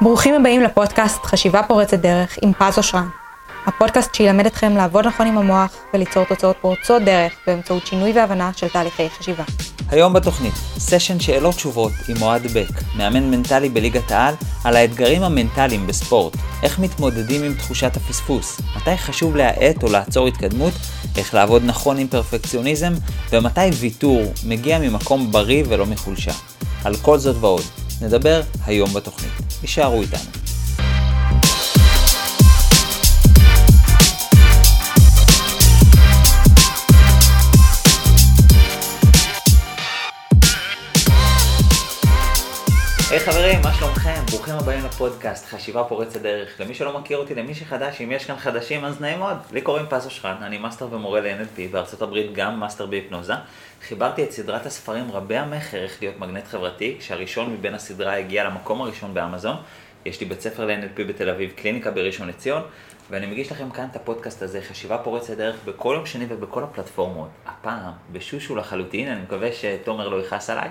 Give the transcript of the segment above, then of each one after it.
ברוכים הבאים לפודקאסט חשיבה פורצת דרך עם פז אושרן. הפודקאסט שילמד אתכם לעבוד נכון עם המוח וליצור תוצאות פורצות דרך באמצעות שינוי והבנה של תהליכי חשיבה. היום בתוכנית, סשן שאלות תשובות עם אוהד בק, מאמן מנטלי בליגת העל, על האתגרים המנטליים בספורט, איך מתמודדים עם תחושת הפספוס, מתי חשוב להאט או לעצור התקדמות, איך לעבוד נכון עם פרפקציוניזם, ומתי ויתור מגיע ממקום בריא ולא מחולשה. על כל זאת ועוד, נדבר היום בתוכנית. הישארו איתנו. היי hey, חברים, מה שלומכם? ברוכים הבאים לפודקאסט חשיבה פורצת דרך. למי שלא מכיר אותי, למי שחדש, אם יש כאן חדשים, אז נעים מאוד. לי קוראים פז אושרן, אני מאסטר ומורה ל-NLP, בארצות הברית גם מאסטר בהיפנוזה. חיברתי את סדרת הספרים רבי המכר איך להיות מגנט חברתי, כשהראשון מבין הסדרה הגיע למקום הראשון באמזון. יש לי בית ספר ל-NLP בתל אביב, קליניקה בראשון לציון, ואני מגיש לכם כאן את הפודקאסט הזה, חשיבה פורצת דרך, בכל יום שני ובכל הפלטפורמות. הפעם, בשושו לחלוטין, אני מקווה שתומר לא יכעס עליי.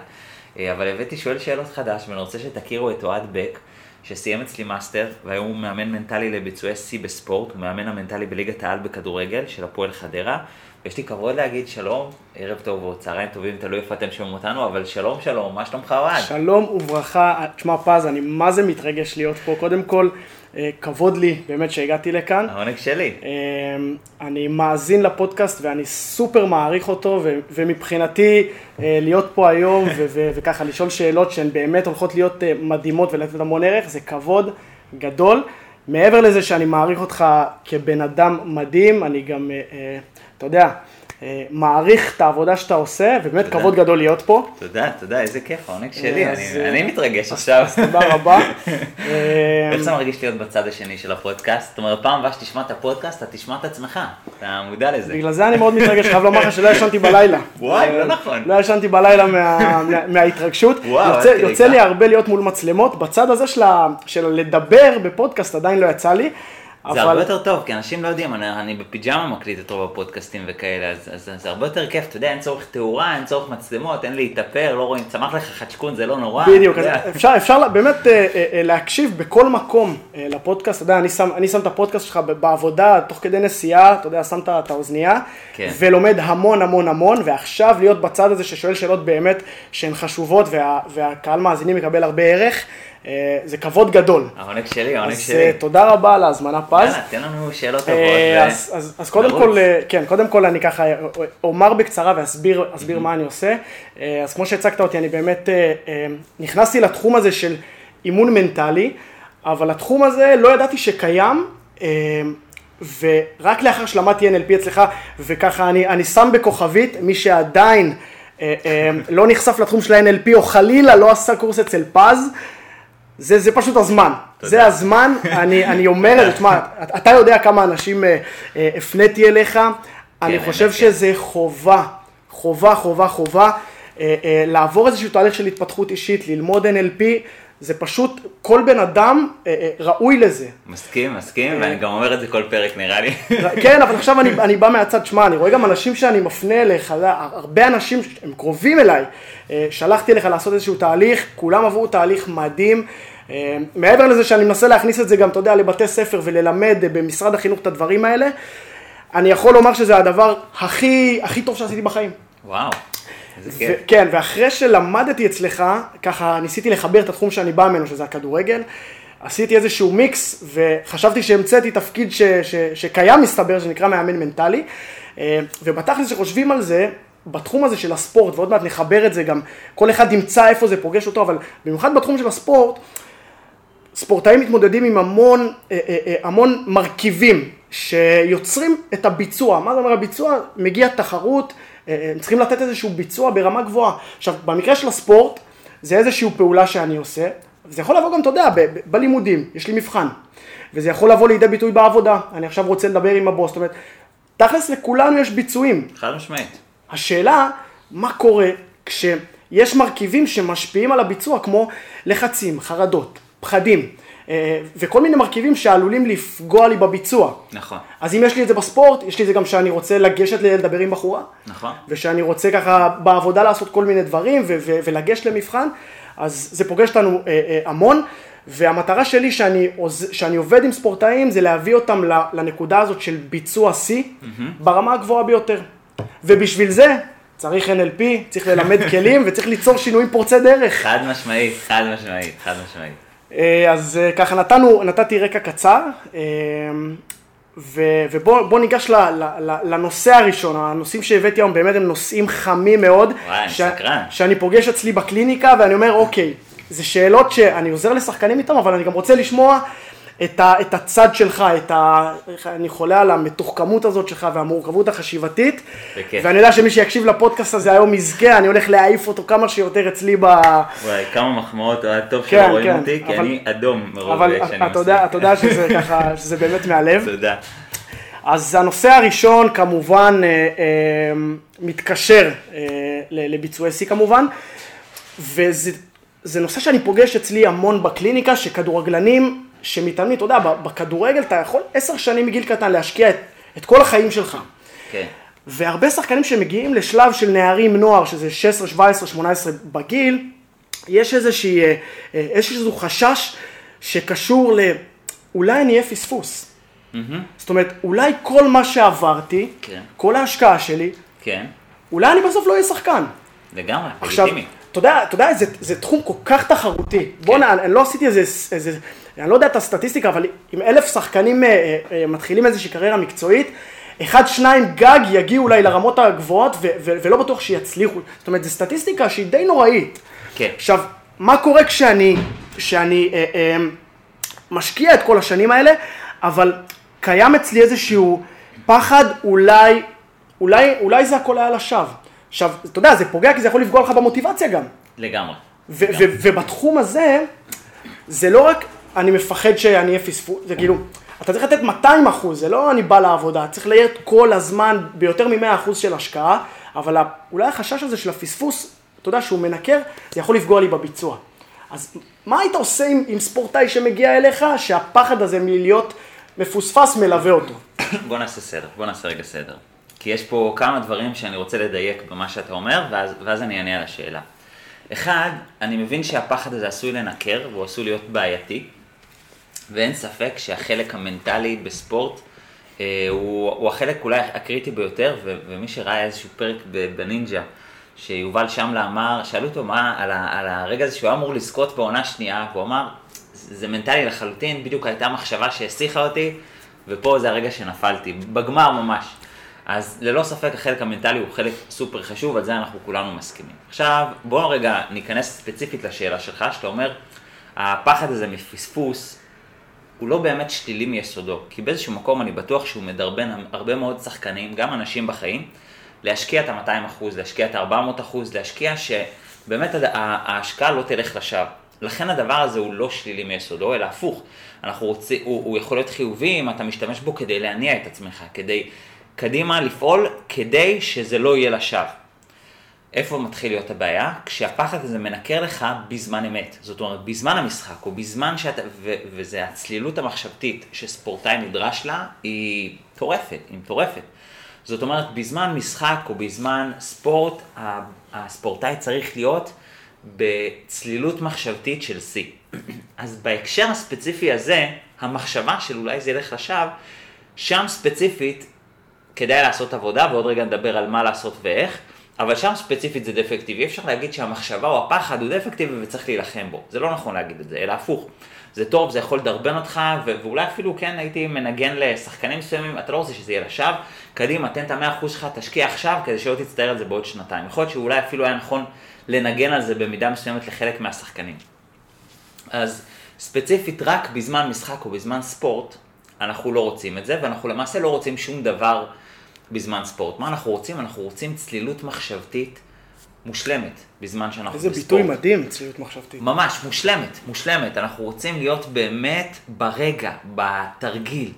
אה, אבל הבאתי שואל שאלות חדש, ואני רוצה שתכירו את אוהד בק, שסיים אצלי מאסטר, והיום הוא מאמן מנטלי לביצועי שיא בספורט, הוא מאמן המנטלי בליגת העל בכדורגל של הפועל חדרה. יש לי כבוד להגיד שלום, ערב טוב או צהריים טובים, תלוי איפה אתם שומעים אותנו, אבל שלום שלום, מה שלומך אוהד? שלום וברכה, תשמע פז, אני מה זה מתרגש להיות פה, קודם כל, כבוד לי באמת שהגעתי לכאן. העונג שלי. אה, אני מאזין לפודקאסט ואני סופר מעריך אותו, ומבחינתי אה, להיות פה היום וככה לשאול שאלות שהן באמת הולכות להיות מדהימות ולתת המון ערך, זה כבוד גדול. מעבר לזה שאני מעריך אותך כבן אדם מדהים, אני גם, אתה יודע, אה, מעריך את העבודה שאתה עושה, ובאמת תודה. כבוד גדול להיות פה. תודה, תודה, איזה כיף, העונג שלי, אני, אה, אני מתרגש עכשיו. תודה רבה. איך זה מרגיש להיות בצד השני של הפודקאסט? זאת אומרת, פעם הבאה שתשמע את הפודקאסט, אתה תשמע את עצמך, אתה מודע לזה. בגלל זה אני מאוד מתרגש, חייב לומר לך שלא ישנתי בלילה. וואי, לא נכון. לא ישנתי בלילה מההתרגשות. יוצא לי הרבה להיות מול מצלמות, בצד הזה של לדבר בפודקאסט עדיין לא יצא לי. זה אבל... הרבה יותר טוב, כי אנשים לא יודעים, אני, אני בפיג'מה מקליט את רוב הפודקאסטים וכאלה, אז, אז, אז זה הרבה יותר כיף, אתה יודע, אין צורך תאורה, אין צורך מצלמות, אין להתאפר, לא רואים, צמח לך חדשקון, זה לא נורא. בדיוק, אפשר, אפשר באמת אה, אה, להקשיב בכל מקום אה, לפודקאסט, אתה יודע, אני שם, אני שם את הפודקאסט שלך בעבודה, תוך כדי נסיעה, אתה יודע, שם את האוזנייה, כן. ולומד המון המון המון, ועכשיו להיות בצד הזה ששואל שאלות באמת שהן חשובות, וה, והקהל מאזינים מקבל הרבה ערך. אה, זה כבוד גדול. העונג שלי, העונג שלי. אז תודה רבה על ההזמנה פז. יאללה, תן לנו שאלות טובות. אה, אז, אז, אז קודם כל, אה, כן, קודם כל אני ככה אומר בקצרה ואסביר אסביר מה אני עושה. אז כמו שהצגת אותי, אני באמת נכנסתי לתחום הזה של אימון מנטלי, אבל התחום הזה לא ידעתי שקיים. ורק לאחר שלמדתי NLP אצלך, וככה אני, אני שם בכוכבית, מי שעדיין אה, אה, לא נחשף לתחום של ה-NLP, או חלילה לא עשה קורס אצל פז, זה, זה פשוט הזמן. תודה. זה הזמן, אני, אני אומר את זה, תשמע, אתה יודע כמה אנשים אה, אה, הפניתי אליך, כן, אני חושב כן. שזה חובה, חובה, חובה, חובה, אה, אה, לעבור איזשהו תהליך של התפתחות אישית, ללמוד NLP, זה פשוט, כל בן אדם אה, אה, ראוי לזה. מסכים, מסכים, אה, ואני גם אומר את זה כל פרק נראה לי. כן, אבל עכשיו אני, אני בא מהצד, שמע, אני רואה גם אנשים שאני מפנה אליך, הרבה אנשים, הם קרובים אליי, שלחתי אליך לעשות איזשהו תהליך, כולם עברו תהליך מדהים. מעבר לזה שאני מנסה להכניס את זה גם, אתה יודע, לבתי ספר וללמד במשרד החינוך את הדברים האלה, אני יכול לומר שזה הדבר הכי, הכי טוב שעשיתי בחיים. וואו. כן, ואחרי שלמדתי אצלך, ככה ניסיתי לחבר את התחום שאני בא ממנו, שזה הכדורגל. עשיתי איזשהו מיקס, וחשבתי שהמצאתי תפקיד ש- ש- שקיים מסתבר, שנקרא מאמן מנטלי. אה, ובתכלס שחושבים על זה, בתחום הזה של הספורט, ועוד מעט נחבר את זה גם, כל אחד ימצא איפה זה פוגש אותו, אבל במיוחד בתחום של הספורט, ספורטאים מתמודדים עם המון, אה, אה, המון מרכיבים שיוצרים את הביצוע. מה זה אומר הביצוע? מגיע תחרות, הם צריכים לתת איזשהו ביצוע ברמה גבוהה. עכשיו, במקרה של הספורט, זה איזושהי פעולה שאני עושה, זה יכול לבוא גם, אתה יודע, בלימודים, יש לי מבחן, וזה יכול לבוא לידי ביטוי בעבודה, אני עכשיו רוצה לדבר עם הבוס, זאת אומרת, תכלס לכולנו יש ביצועים. חד משמעית. השאלה, מה קורה כשיש מרכיבים שמשפיעים על הביצוע, כמו לחצים, חרדות, פחדים. אה, וכל מיני מרכיבים שעלולים לפגוע לי בביצוע. נכון. אז אם יש לי את זה בספורט, יש לי את זה גם שאני רוצה לגשת לדבר עם בחורה. נכון. ושאני רוצה ככה בעבודה לעשות כל מיני דברים ו- ו- ולגשת למבחן, אז זה פוגש אותנו אה, אה, המון. והמטרה שלי שאני, שאני עובד עם ספורטאים זה להביא אותם לנקודה הזאת של ביצוע שיא ברמה הגבוהה ביותר. ובשביל זה צריך NLP, צריך ללמד כלים וצריך ליצור שינויים פורצי דרך. חד משמעית, חד משמעית, חד משמעית. אה, אז אה, ככה נתנו, נתתי רקע קצר, אה, ו- ובואו בוא ניגש ל- ל- ל- לנושא הראשון, הנושאים שהבאתי היום באמת הם נושאים חמים מאוד, וואי, ש- סקרן. שאני פוגש אצלי בקליניקה ואני אומר אוקיי, זה שאלות שאני עוזר לשחקנים איתם, אבל אני גם רוצה לשמוע את, ה- את הצד שלך, את ה... אני חולה על המתוחכמות הזאת שלך והמורכבות החשיבתית, בכיף. ואני יודע שמי שיקשיב לפודקאסט הזה היום יזכה, אני הולך להעיף אותו כמה שיותר אצלי ב... וואי, כמה מחמאות, טוב כן, שלא רואים כן, אותי, כי אבל- אני אדום מרוב אבל שאני אתה יודע, מסכים. אתה יודע שזה ככה, שזה באמת מהלב. תודה. אז הנושא הראשון כמובן אה, אה, מתקשר אה, לביצועי שיא כמובן, וזה זה נושא שאני פוגש אצלי המון בקליניקה, שכדורגלנים שמתאמנים, אתה יודע, בכדורגל אתה יכול עשר שנים מגיל קטן להשקיע את, את כל החיים שלך. כן. והרבה שחקנים שמגיעים לשלב של נערים נוער, שזה 16, 17, 18 בגיל, יש איזושהי, אה, אה, איזשהו חשש שקשור ל... אולי אני אהיה פספוס. זאת אומרת, אולי כל מה שעברתי, כן. כל ההשקעה שלי, כן, אולי אני בסוף לא אהיה שחקן. לגמרי, עכשיו, לגיטימי. אתה יודע, זה, זה תחום כל כך תחרותי. בוא'נה, אני, אני לא עשיתי איזה, איזה, אני לא יודע את הסטטיסטיקה, אבל אם אלף שחקנים אה, אה, מתחילים איזושהי קריירה מקצועית, אחד, שניים גג יגיעו אולי לרמות הגבוהות, ו, ו, ולא בטוח שיצליחו. זאת אומרת, זו סטטיסטיקה שהיא די נוראית. כן. עכשיו, מה קורה כשאני, כשאני אה, אה, משקיע את כל השנים האלה, אבל קיים אצלי איזשהו פחד אולי, אולי, אולי זה הכל היה לשווא. עכשיו, אתה יודע, זה פוגע כי זה יכול לפגוע לך במוטיבציה גם. לגמרי. ו- ו- ובתחום הזה, זה לא רק אני מפחד שאני אהיה פספוס, זה כאילו, אתה צריך לתת 200 אחוז, זה לא אני בא לעבודה, צריך להיות כל הזמן ביותר מ-100 אחוז של השקעה, אבל אולי החשש הזה של הפספוס, אתה יודע, שהוא מנקר, זה יכול לפגוע לי בביצוע. אז מה היית עושה עם, עם ספורטאי שמגיע אליך, שהפחד הזה מלהיות מפוספס מלווה אותו? בוא נעשה סדר, בוא נעשה רגע סדר. כי יש פה כמה דברים שאני רוצה לדייק במה שאתה אומר, ואז, ואז אני אענה על השאלה. אחד, אני מבין שהפחד הזה עשוי לנקר, והוא עשוי להיות בעייתי, ואין ספק שהחלק המנטלי בספורט אה, הוא, הוא החלק אולי הקריטי ביותר, ו, ומי שראה איזשהו פרק בנינג'ה, שיובל שמלה אמר, שאלו אותו מה, על, ה, על הרגע הזה שהוא היה אמור לזכות בעונה שנייה, והוא אמר, זה מנטלי לחלוטין, בדיוק הייתה מחשבה שהסיחה אותי, ופה זה הרגע שנפלתי, בגמר ממש. אז ללא ספק החלק המנטלי הוא חלק סופר חשוב, על זה אנחנו כולנו מסכימים. עכשיו, בואו רגע ניכנס ספציפית לשאלה שלך, שאתה אומר, הפחד הזה מפספוס, הוא לא באמת שלילי מיסודו, כי באיזשהו מקום אני בטוח שהוא מדרבן הרבה מאוד שחקנים, גם אנשים בחיים, להשקיע את ה-200%, להשקיע את ה-400%, להשקיע שבאמת ההשקעה לא תלך לשווא. לכן הדבר הזה הוא לא שלילי מיסודו, אלא הפוך. אנחנו רוצים, הוא, הוא יכול להיות חיובי אם אתה משתמש בו כדי להניע את עצמך, כדי קדימה לפעול, כדי שזה לא יהיה לשווא. איפה מתחיל להיות הבעיה? כשהפחד הזה מנקר לך בזמן אמת. זאת אומרת, בזמן המשחק, או בזמן שאתה, וזה הצלילות המחשבתית שספורטאי נדרש לה, היא מטורפת, היא מטורפת. זאת אומרת, בזמן משחק או בזמן ספורט, הספורטאי צריך להיות בצלילות מחשבתית של שיא. אז בהקשר הספציפי הזה, המחשבה של אולי זה ילך לשווא, שם ספציפית כדאי לעשות עבודה, ועוד רגע נדבר על מה לעשות ואיך, אבל שם ספציפית זה דפקטיבי. אי אפשר להגיד שהמחשבה או הפחד הוא דפקטיבי וצריך להילחם בו. זה לא נכון להגיד את זה, אלא הפוך. זה טוב, זה יכול לדרבן אותך, ו- ואולי אפילו כן הייתי מנגן לשחקנים מסוימים, אתה לא רוצה שזה יהיה לשווא, קדימה, תן את המאה אחוז שלך, תשקיע עכשיו, כדי שלא תצטער על זה בעוד שנתיים. יכול להיות שאולי אפילו היה נכון לנגן על זה במידה מסוימת לחלק מהשחקנים. אז ספציפית רק בזמן משחק או בזמן ספורט, אנחנו לא רוצים את זה, ואנחנו למעשה לא רוצים שום דבר בזמן ספורט. מה אנחנו רוצים? אנחנו רוצים צלילות מחשבתית מושלמת בזמן שאנחנו איזה בספורט. ביטוי מדהים, צלילות מחשבתית. ממש, מושלמת, מושלמת. אנחנו רוצים להיות באמת ברגע, בתרגיל,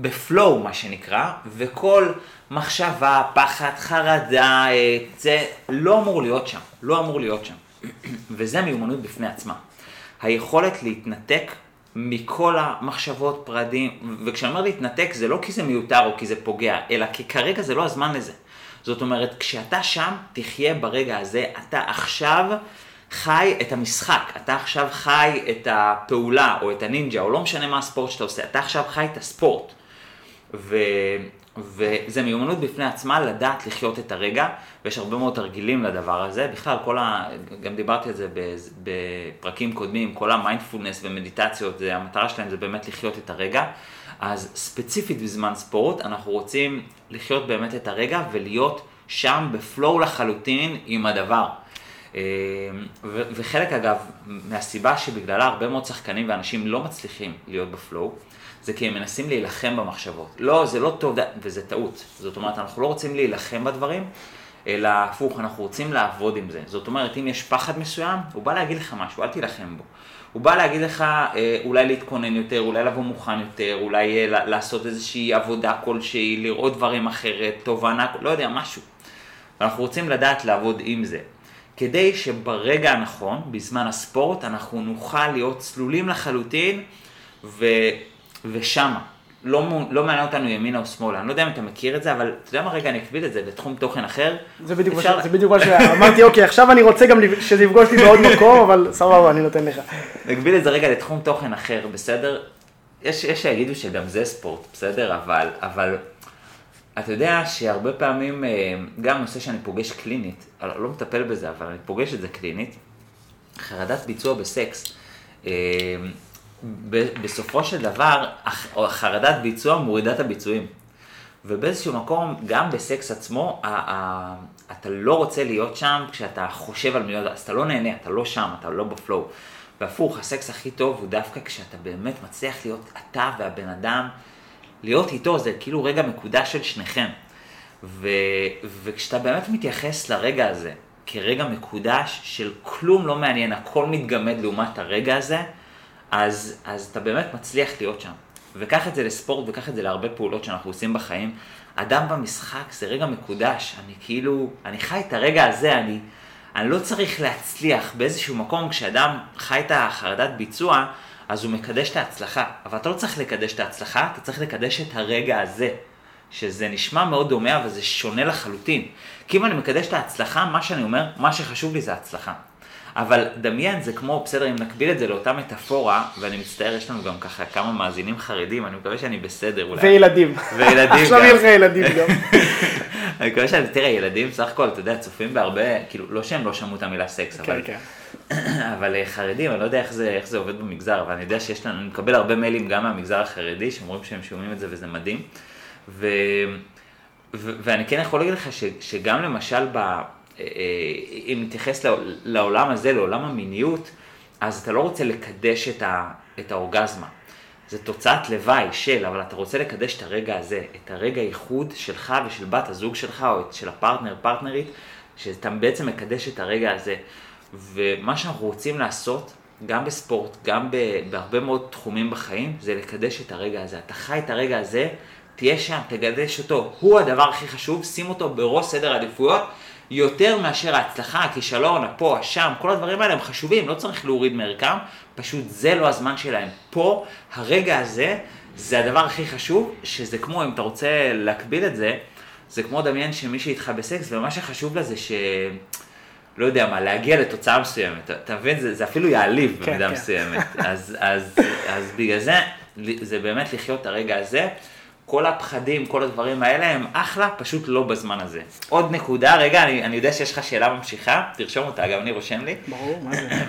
בפלואו, מה שנקרא, וכל מחשבה, פחד, חרדה, אה, זה לא אמור להיות שם, לא אמור להיות שם. וזה מיומנות בפני עצמה. היכולת להתנתק מכל המחשבות, פרדים, וכשאני אומר להתנתק זה לא כי זה מיותר או כי זה פוגע, אלא כי כרגע זה לא הזמן לזה. זאת אומרת, כשאתה שם, תחיה ברגע הזה, אתה עכשיו חי את המשחק, אתה עכשיו חי את הפעולה או את הנינג'ה, או לא משנה מה הספורט שאתה עושה, אתה עכשיו חי את הספורט. ו... וזה מיומנות בפני עצמה לדעת לחיות את הרגע, ויש הרבה מאוד תרגילים לדבר הזה. בכלל, כל ה... גם דיברתי על זה בפרקים קודמים, כל המיינדפולנס ומדיטציות, זה, המטרה שלהם זה באמת לחיות את הרגע. אז ספציפית בזמן ספורט, אנחנו רוצים לחיות באמת את הרגע ולהיות שם בפלואו לחלוטין עם הדבר. אה, וחלק אגב, מהסיבה שבגללה הרבה מאוד שחקנים ואנשים לא מצליחים להיות בפלואו, זה כי הם מנסים להילחם במחשבות. לא, זה לא טוב, וזה טעות. זאת אומרת, אנחנו לא רוצים להילחם בדברים, אלא הפוך, אנחנו רוצים לעבוד עם זה. זאת אומרת, אם יש פחד מסוים, הוא בא להגיד לך משהו, אל תילחם בו. הוא בא להגיד לך אה, אולי להתכונן יותר, אולי לבוא מוכן יותר, אולי אה, לעשות איזושהי עבודה כלשהי, לראות דברים אחרת, תובנה, לא יודע, משהו. ואנחנו רוצים לדעת לעבוד עם זה. כדי שברגע הנכון, בזמן הספורט, אנחנו נוכל להיות צלולים לחלוטין ו, ושמה. לא, לא מעניין אותנו ימינה או שמאלה, אני לא יודע אם אתה מכיר את זה, אבל אתה יודע מה רגע אני אקביל את זה לתחום תוכן אחר. זה בדיוק, אפשר... זה בדיוק מה שאמרתי, אוקיי, עכשיו אני רוצה גם שזה יפגוש אותי בעוד מקום, אבל סבבה, אני נותן לך. נקביל את זה רגע לתחום תוכן אחר, בסדר? יש, יש שיגידו שגם זה ספורט, בסדר? אבל, אבל אתה יודע שהרבה פעמים, אה, גם נושא שאני פוגש קלינית, אני לא מטפל בזה, אבל אני פוגש את זה קלינית, חרדת ביצוע בסקס. בסופו של דבר, חרדת ביצוע מורידה את הביצועים. ובאיזשהו מקום, גם בסקס עצמו, אתה לא רוצה להיות שם כשאתה חושב על מיליון, אז אתה לא נהנה, אתה לא שם, אתה לא בפלואו. והפוך, הסקס הכי טוב הוא דווקא כשאתה באמת מצליח להיות אתה והבן אדם, להיות איתו, זה כאילו רגע מקודש של שניכם. ו, וכשאתה באמת מתייחס לרגע הזה כרגע מקודש של כלום לא מעניין, הכל מתגמד לעומת הרגע הזה, אז, אז אתה באמת מצליח להיות שם. וקח את זה לספורט וקח את זה להרבה פעולות שאנחנו עושים בחיים. אדם במשחק זה רגע מקודש, אני כאילו, אני חי את הרגע הזה, אני, אני לא צריך להצליח באיזשהו מקום, כשאדם חי את החרדת ביצוע, אז הוא מקדש את ההצלחה. אבל אתה לא צריך לקדש את ההצלחה, אתה צריך לקדש את הרגע הזה. שזה נשמע מאוד דומה, אבל זה שונה לחלוטין. כי אם אני מקדש את ההצלחה, מה שאני אומר, מה שחשוב לי זה הצלחה. אבל דמיין, זה כמו, בסדר, אם נקביל את זה לאותה מטאפורה, ואני מצטער, יש לנו גם ככה כמה מאזינים חרדים, אני מקווה שאני בסדר אולי. וילדים. וילדים גם. עכשיו יהיה לך ילדים גם. אני מקווה שאני, תראה, ילדים סך הכל, אתה יודע, צופים בהרבה, כאילו, לא שהם לא שמעו את המילה סקס, אבל... כן, כן. אבל אה, חרדים, אני לא יודע איך זה, איך זה עובד במגזר, אבל אני יודע שיש לנו, אני מקבל הרבה מיילים גם מהמגזר החרדי, שאומרים שהם שומעים את זה וזה מדהים. ו... ו... ואני כן יכול להגיד לך ש... שגם למשל ב... אה, אם נתייחס לעולם הזה, לעולם המיניות, אז אתה לא רוצה לקדש את, ה, את האורגזמה. זה תוצאת לוואי של, אבל אתה רוצה לקדש את הרגע הזה, את הרגע הייחוד שלך ושל בת הזוג שלך, או של הפרטנר, פרטנרית, שאתה בעצם מקדש את הרגע הזה. ומה שאנחנו רוצים לעשות, גם בספורט, גם בהרבה מאוד תחומים בחיים, זה לקדש את הרגע הזה. אתה חי את הרגע הזה, תהיה שם, תקדש אותו. הוא הדבר הכי חשוב, שים אותו בראש סדר העדיפויות. יותר מאשר ההצלחה, הכישלון, הפה, השם, כל הדברים האלה הם חשובים, לא צריך להוריד מערכם, פשוט זה לא הזמן שלהם. פה, הרגע הזה, זה הדבר הכי חשוב, שזה כמו, אם אתה רוצה להקביל את זה, זה כמו דמיין שמישהי איתך בסקס, ומה שחשוב לה זה ש... לא יודע מה, להגיע לתוצאה מסוימת, אתה מבין? זה, זה אפילו יעליב כן, במידה כן. מסוימת. אז, אז, אז בגלל זה, זה באמת לחיות את הרגע הזה. כל הפחדים, כל הדברים האלה הם אחלה, פשוט לא בזמן הזה. עוד נקודה, רגע, אני, אני יודע שיש לך שאלה ממשיכה, תרשום אותה, אגב, אני רושם לי. ברור, מה זה?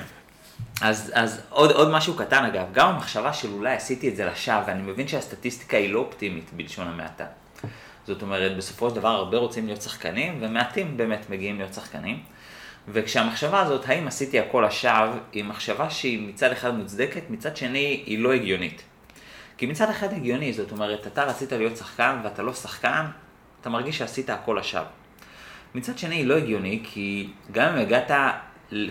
אז, אז עוד, עוד משהו קטן אגב, גם המחשבה של אולי עשיתי את זה לשווא, ואני מבין שהסטטיסטיקה היא לא אופטימית בלשון המעטה. זאת אומרת, בסופו של דבר הרבה רוצים להיות שחקנים, ומעטים באמת מגיעים להיות שחקנים. וכשהמחשבה הזאת, האם עשיתי הכל לשווא, היא מחשבה שהיא מצד אחד מוצדקת, מצד שני היא לא הגיונית. כי מצד אחד הגיוני, זאת אומרת, אתה רצית להיות שחקן ואתה לא שחקן, אתה מרגיש שעשית הכל לשווא. מצד שני, לא הגיוני, כי גם אם הגעת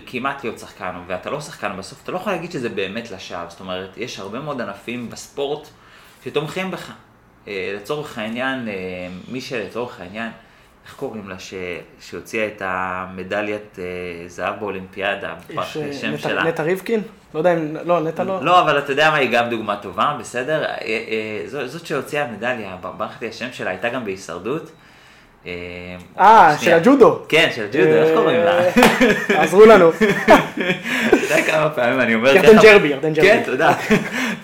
כמעט להיות שחקן ואתה לא שחקן בסוף, אתה לא יכול להגיד שזה באמת לשווא. זאת אומרת, יש הרבה מאוד ענפים בספורט שתומכים בך. אה, לצורך העניין, אה, מי שלצורך העניין, איך קוראים לה, ש... שהוציאה את המדליית אה, זהב באולימפיאדה, יש שם נטע, שלה. נטע ריבקין? לא יודע אם, לא, נטע לא. לא, אבל אתה יודע מה, היא גם דוגמה טובה, בסדר? זאת שהוציאה מדליה, ברחתי השם שלה, הייתה גם בהישרדות. אה, של הג'ודו. כן, של הג'ודו, איך קוראים לה? עזרו לנו. אתה יודע כמה פעמים אני אומר... ירדן ג'רבי, ירדן ג'רבי. כן, תודה. אתה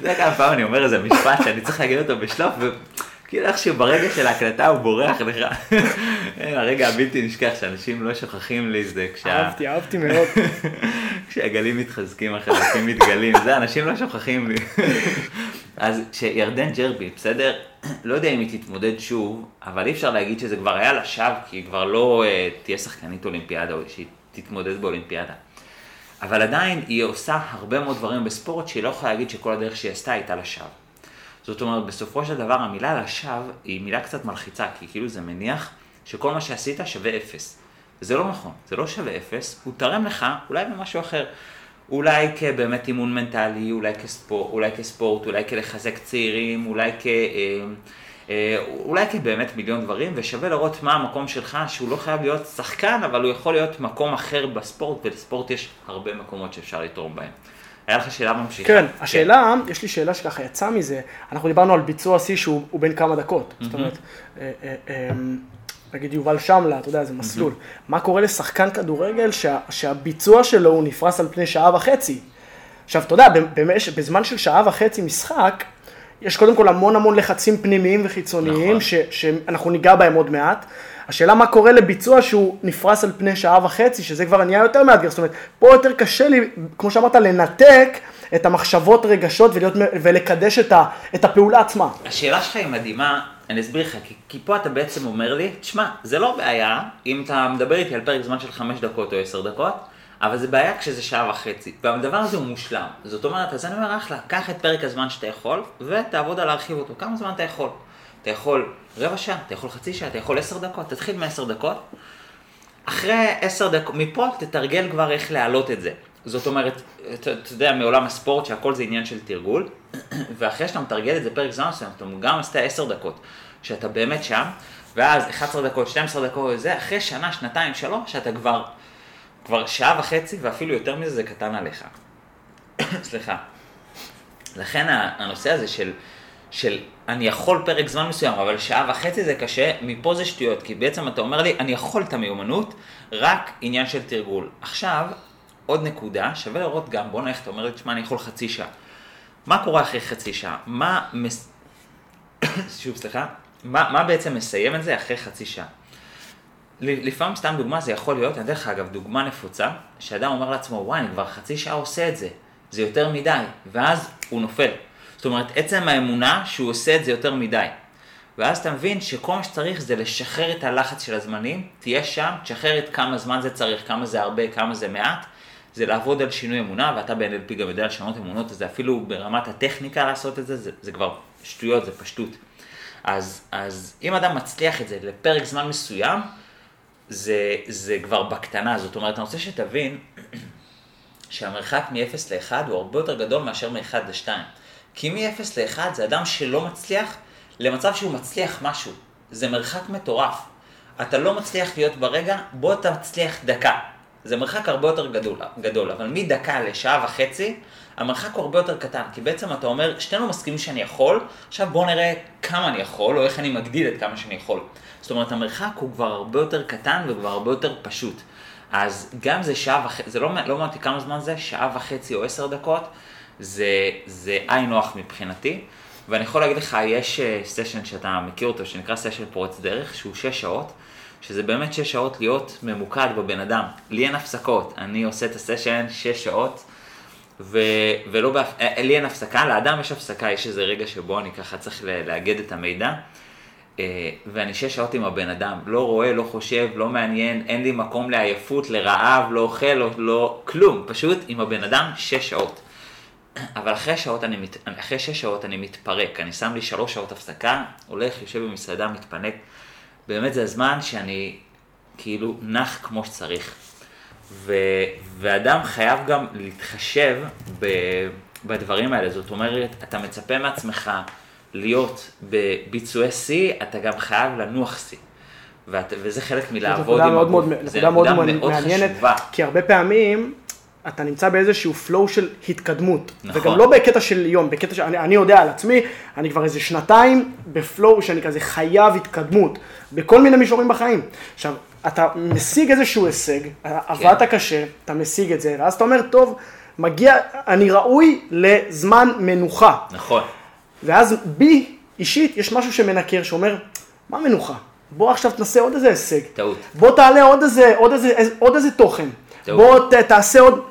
יודע כמה פעמים אני אומר איזה משפט שאני צריך להגיד אותו בשלוף, וכאילו איכשהו ברגע של ההקלטה הוא בורח לך. הרגע הבלתי נשכח שאנשים לא שוכחים לי זה כשה... אהבתי, אהבתי מאוד. כשהגלים מתחזקים, החלקים מתגלים, זה אנשים לא שוכחים לי. אז כשירדן ג'רבי, בסדר? לא יודע אם היא תתמודד שוב, אבל אי אפשר להגיד שזה כבר היה לשווא, כי היא כבר לא uh, תהיה שחקנית אולימפיאדה, או שהיא תתמודד באולימפיאדה. אבל עדיין היא עושה הרבה מאוד דברים בספורט שהיא לא יכולה להגיד שכל הדרך שהיא עשתה הייתה לשווא. זאת אומרת, בסופו של דבר המילה לשווא היא מילה קצת מלחיצה, כי כאילו זה מניח שכל מה שעשית שווה אפס. וזה לא נכון, זה לא שווה אפס, הוא תרם לך אולי במשהו אחר. אולי כבאמת אימון מנטלי, אולי כספורט, אולי כספורט, אולי כלחזק צעירים, אולי כ... אה, אה, אולי כבאמת מיליון דברים, ושווה לראות מה המקום שלך, שהוא לא חייב להיות שחקן, אבל הוא יכול להיות מקום אחר בספורט, ולספורט יש הרבה מקומות שאפשר לתרום בהם. היה לך שאלה ממשיכה? כן, השאלה, יש לי שאלה שככה יצאה מזה, אנחנו דיברנו על ביצוע שיא שהוא בין כמה דקות, זאת אומרת, אה, אמ, נגיד יובל שמלה, אתה יודע, זה מסלול. מה קורה לשחקן כדורגל שה, שהביצוע שלו הוא נפרס על פני שעה וחצי? עכשיו, אתה יודע, במש, בזמן של שעה וחצי משחק, יש קודם כל המון המון לחצים פנימיים וחיצוניים, נכון. ש, שאנחנו ניגע בהם עוד מעט. השאלה מה קורה לביצוע שהוא נפרס על פני שעה וחצי, שזה כבר נהיה יותר מאתגר. זאת אומרת, פה יותר קשה לי, כמו שאמרת, לנתק את המחשבות, רגשות ולהיות, ולקדש את, ה, את הפעולה עצמה. השאלה שלך היא מדהימה, אני אסביר לך, כי, כי פה אתה בעצם אומר לי, תשמע, זה לא בעיה אם אתה מדבר איתי על פרק זמן של חמש דקות או עשר דקות, אבל זה בעיה כשזה שעה וחצי, והדבר הזה הוא מושלם. זאת אומרת, אז אני אומר, אחלה, קח את פרק הזמן שאתה יכול, ותעבוד על להרחיב אותו. כמה זמן אתה יכול? אתה יכול רבע שעה, אתה יכול חצי שעה, אתה יכול עשר דקות, תתחיל מעשר דקות. אחרי עשר דקות, מפה תתרגל כבר איך להעלות את זה. זאת אומרת, אתה, אתה יודע, מעולם הספורט שהכל זה עניין של תרגול, ואחרי שאתה מתרגל את זה פרק זמן מסוים, אתה גם עשית עשר דקות, שאתה באמת שם, ואז 11 דקות, 12 דקות וזה, אחרי שנה, שנתיים, שלוש, שאתה כבר, כבר שעה וחצי, ואפילו יותר מזה, זה קטן עליך. סליחה. לכן הנושא הזה של, של אני יכול פרק זמן מסוים, אבל שעה וחצי זה קשה, מפה זה שטויות, כי בעצם אתה אומר לי, אני יכול את המיומנות, רק עניין של תרגול. עכשיו, עוד נקודה, שווה לראות גם, בוא נלך, אתה אומר לי, תשמע, אני יכול חצי שעה. מה קורה אחרי חצי שעה? מה, מס... שוב, סליחה, מה, מה בעצם מסיים את זה אחרי חצי שעה? לפעמים, סתם דוגמה, זה יכול להיות, אני אתן לך אגב דוגמה נפוצה, שאדם אומר לעצמו, וואי, אני כבר חצי שעה עושה את זה, זה יותר מדי, ואז הוא נופל. זאת אומרת, עצם האמונה שהוא עושה את זה יותר מדי. ואז אתה מבין שכל מה שצריך זה לשחרר את הלחץ של הזמנים, תהיה שם, תשחרר את כמה זמן זה צריך, כמה זה הרבה, כמה זה מעט, זה לעבוד על שינוי אמונה, ואתה ב-NLP גם יודע לשנות אמונות, אז זה אפילו ברמת הטכניקה לעשות את זה, זה, זה כבר שטויות, זה פשטות. אז, אז אם אדם מצליח את זה לפרק זמן מסוים, זה, זה כבר בקטנה, זאת אומרת, אני רוצה שתבין שהמרחק מ-0 ל-1 הוא הרבה יותר גדול מאשר מ-1 ל-2. כי מ-0 ל-1 זה אדם שלא מצליח למצב שהוא מצליח משהו. זה מרחק מטורף. אתה לא מצליח להיות ברגע, בוא תצליח דקה. זה מרחק הרבה יותר גדול, גדול, אבל מדקה לשעה וחצי, המרחק הוא הרבה יותר קטן, כי בעצם אתה אומר, שנינו מסכימים שאני יכול, עכשיו בואו נראה כמה אני יכול, או איך אני מגדיל את כמה שאני יכול. זאת אומרת, המרחק הוא כבר הרבה יותר קטן וכבר הרבה יותר פשוט. אז גם זה שעה וחצי, זה לא, לא אמרתי כמה זמן זה, שעה וחצי או עשר דקות, זה, זה היי נוח מבחינתי. ואני יכול להגיד לך, יש סשן אה, שאתה מכיר אותו, שנקרא סשן פורץ דרך, שהוא שש שעות. שזה באמת שש שעות להיות ממוקד בבן אדם. לי אין הפסקות, אני עושה את הסשן שש שעות, ו... ולא, באפ... אה, לי אין הפסקה, לאדם יש הפסקה, יש איזה רגע שבו אני ככה צריך לאגד את המידע, אה, ואני שש שעות עם הבן אדם, לא רואה, לא חושב, לא מעניין, אין לי מקום לעייפות, לרעב, לא אוכל, לא, לא כלום, פשוט עם הבן אדם שש שעות. אבל אחרי, שעות אני מת... אחרי שש שעות אני מתפרק, אני שם לי שלוש שעות הפסקה, הולך, יושב במסעדה, מתפנק. באמת זה הזמן שאני כאילו נח כמו שצריך. ו, ואדם חייב גם להתחשב ב, בדברים האלה, זאת אומרת, אתה מצפה מעצמך להיות בביצועי שיא, אתה גם חייב לנוח שיא. ואת, וזה חלק מלעבוד עם הגוף. זה נקודה מאוד, מאוד מעניינת, חשובה. כי הרבה פעמים אתה נמצא באיזשהו flow של התקדמות. נכון. וגם לא בקטע של יום, בקטע של, אני, אני יודע על עצמי, אני כבר איזה שנתיים בפלואו שאני כזה חייב התקדמות, בכל מיני מישורים בחיים. עכשיו, אתה משיג איזשהו הישג, עבדת קשה, אתה משיג את זה, ואז אתה אומר, טוב, מגיע, אני ראוי לזמן מנוחה. נכון. ואז בי, אישית, יש משהו שמנקר, שאומר, מה מנוחה? בוא עכשיו תנסה עוד איזה הישג. טעות. בוא תעלה עוד איזה, עוד איזה, עוד איזה תוכן. טעות. בוא ת, תעשה עוד...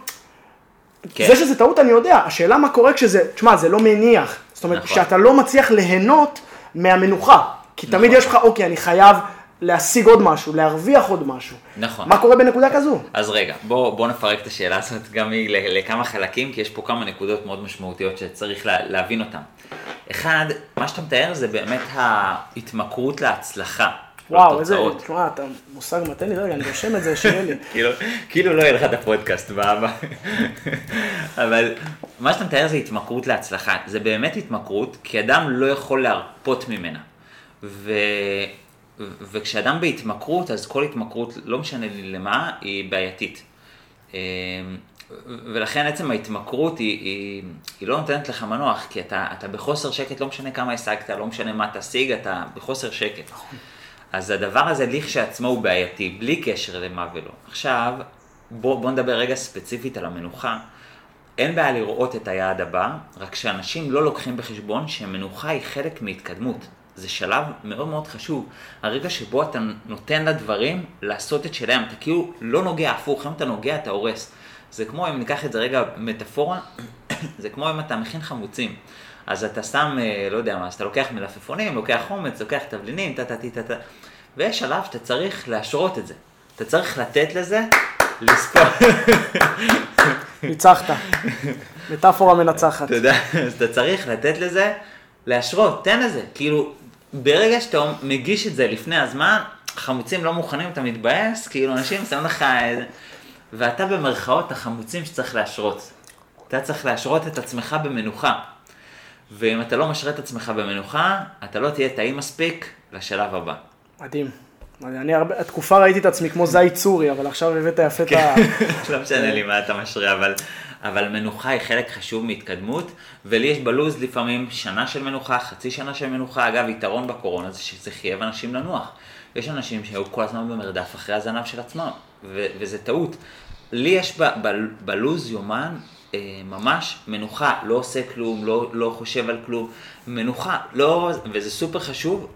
כן. זה שזה טעות אני יודע, השאלה מה קורה כשזה, תשמע, זה לא מניח. זאת אומרת, נכון. כשאתה לא מצליח ליהנות מהמנוחה. כי תמיד נכון. יש לך, אוקיי, אני חייב להשיג עוד משהו, להרוויח עוד משהו. נכון. מה קורה בנקודה כזו? אז רגע, בוא, בוא נפרק את השאלה הזאת גם לכמה חלקים, כי יש פה כמה נקודות מאוד משמעותיות שצריך לה, להבין אותן. אחד, מה שאתה מתאר זה באמת ההתמכרות להצלחה. וואו, איזה. תשמע, אתה מושג, תן לי רגע, אני רושם את זה, שיהיה לי. כאילו, כאילו לא יהיה לך את הפודקאסט באבא. אבל מה שאתה מתאר זה התמכרות להצלחה. זה באמת התמכרות, כי אדם לא יכול להרפות ממנה. ו... וכשאדם בהתמכרות, אז כל התמכרות, לא משנה לי למה, היא בעייתית. אמ, ולכן עצם ההתמכרות היא, היא, היא לא נותנת לך מנוח, כי אתה, אתה בחוסר שקט, לא משנה כמה השגת, לא משנה מה תשיג, אתה בחוסר שקט. אז הדבר הזה לכשעצמו הוא בעייתי, בלי קשר למה ולא. עכשיו, בוא, בוא נדבר רגע ספציפית על המנוחה. אין בעיה לראות את היעד הבא, רק שאנשים לא לוקחים בחשבון שמנוחה היא חלק מהתקדמות. זה שלב מאוד מאוד חשוב. הרגע שבו אתה נותן לדברים לעשות את שלהם, אתה כאילו לא נוגע הפוך, אם אתה נוגע אתה הורס. זה כמו אם ניקח את זה רגע מטאפורה, זה כמו אם אתה מכין חמוצים. אז אתה שם, אה, לא יודע מה, אז אתה לוקח מלפפונים, לוקח חומץ, לוקח תבלינים, טה טה טה טה. ויש שלב שאתה צריך להשרות את זה. אתה צריך לתת לזה, לספור. ניצחת. מטאפורה מנצחת. אתה יודע, אז אתה צריך לתת לזה, להשרות, תן לזה. כאילו, ברגע שאתה מגיש את זה לפני הזמן, חמוצים לא מוכנים, אתה מתבאס, כאילו אנשים שמים לך. ואתה במרכאות החמוצים שצריך להשרות. אתה צריך להשרות את עצמך במנוחה. ואם אתה לא משרה את עצמך במנוחה, אתה לא תהיה טעים מספיק לשלב הבא. מדהים. אני הרבה, תקופה ראיתי את עצמי כמו זית סורי, אבל עכשיו הבאת יפה את ה... לא משנה לי מה אתה משרה, אבל, אבל מנוחה היא חלק חשוב מהתקדמות, ולי יש בלוז לפעמים שנה של מנוחה, חצי שנה של מנוחה. אגב, יתרון בקורונה זה שזה חייב אנשים לנוח. יש אנשים שהיו כל הזמן במרדף אחרי הזנב של עצמם, ו- וזה טעות. לי יש ב- ב- בלוז יומן ממש מנוחה, לא עושה כלום, לא, לא חושב על כלום, מנוחה, לא, וזה סופר חשוב,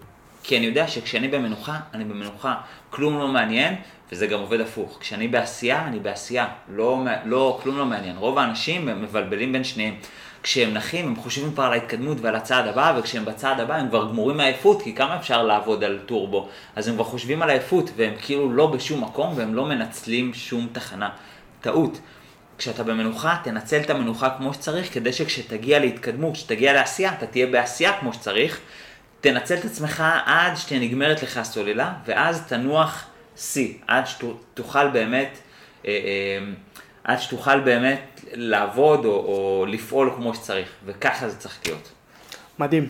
כי אני יודע שכשאני במנוחה, אני במנוחה, כלום לא מעניין, וזה גם עובד הפוך. כשאני בעשייה, אני בעשייה, לא, לא, כלום לא מעניין. רוב האנשים מבלבלים בין שניהם. כשהם נחים, הם חושבים כבר על ההתקדמות ועל הצעד הבא, וכשהם בצעד הבא הם כבר גמורים מעייפות, כי כמה אפשר לעבוד על טורבו? אז הם כבר חושבים על עייפות, והם כאילו לא בשום מקום, והם לא מנצלים שום תחנה. טעות. כשאתה במנוחה, תנצל את המנוחה כמו שצריך, כדי שכשתגיע להתקדמות, כשתגיע לעשייה, אתה תהיה בעשייה כמו שצריך. תנצל את עצמך עד שתנגמרת לך הסוללה, ואז תנוח שיא, עד שתוכל באמת, אה, אה, עד שתוכל באמת לעבוד או, או לפעול כמו שצריך, וככה זה צריך להיות. מדהים.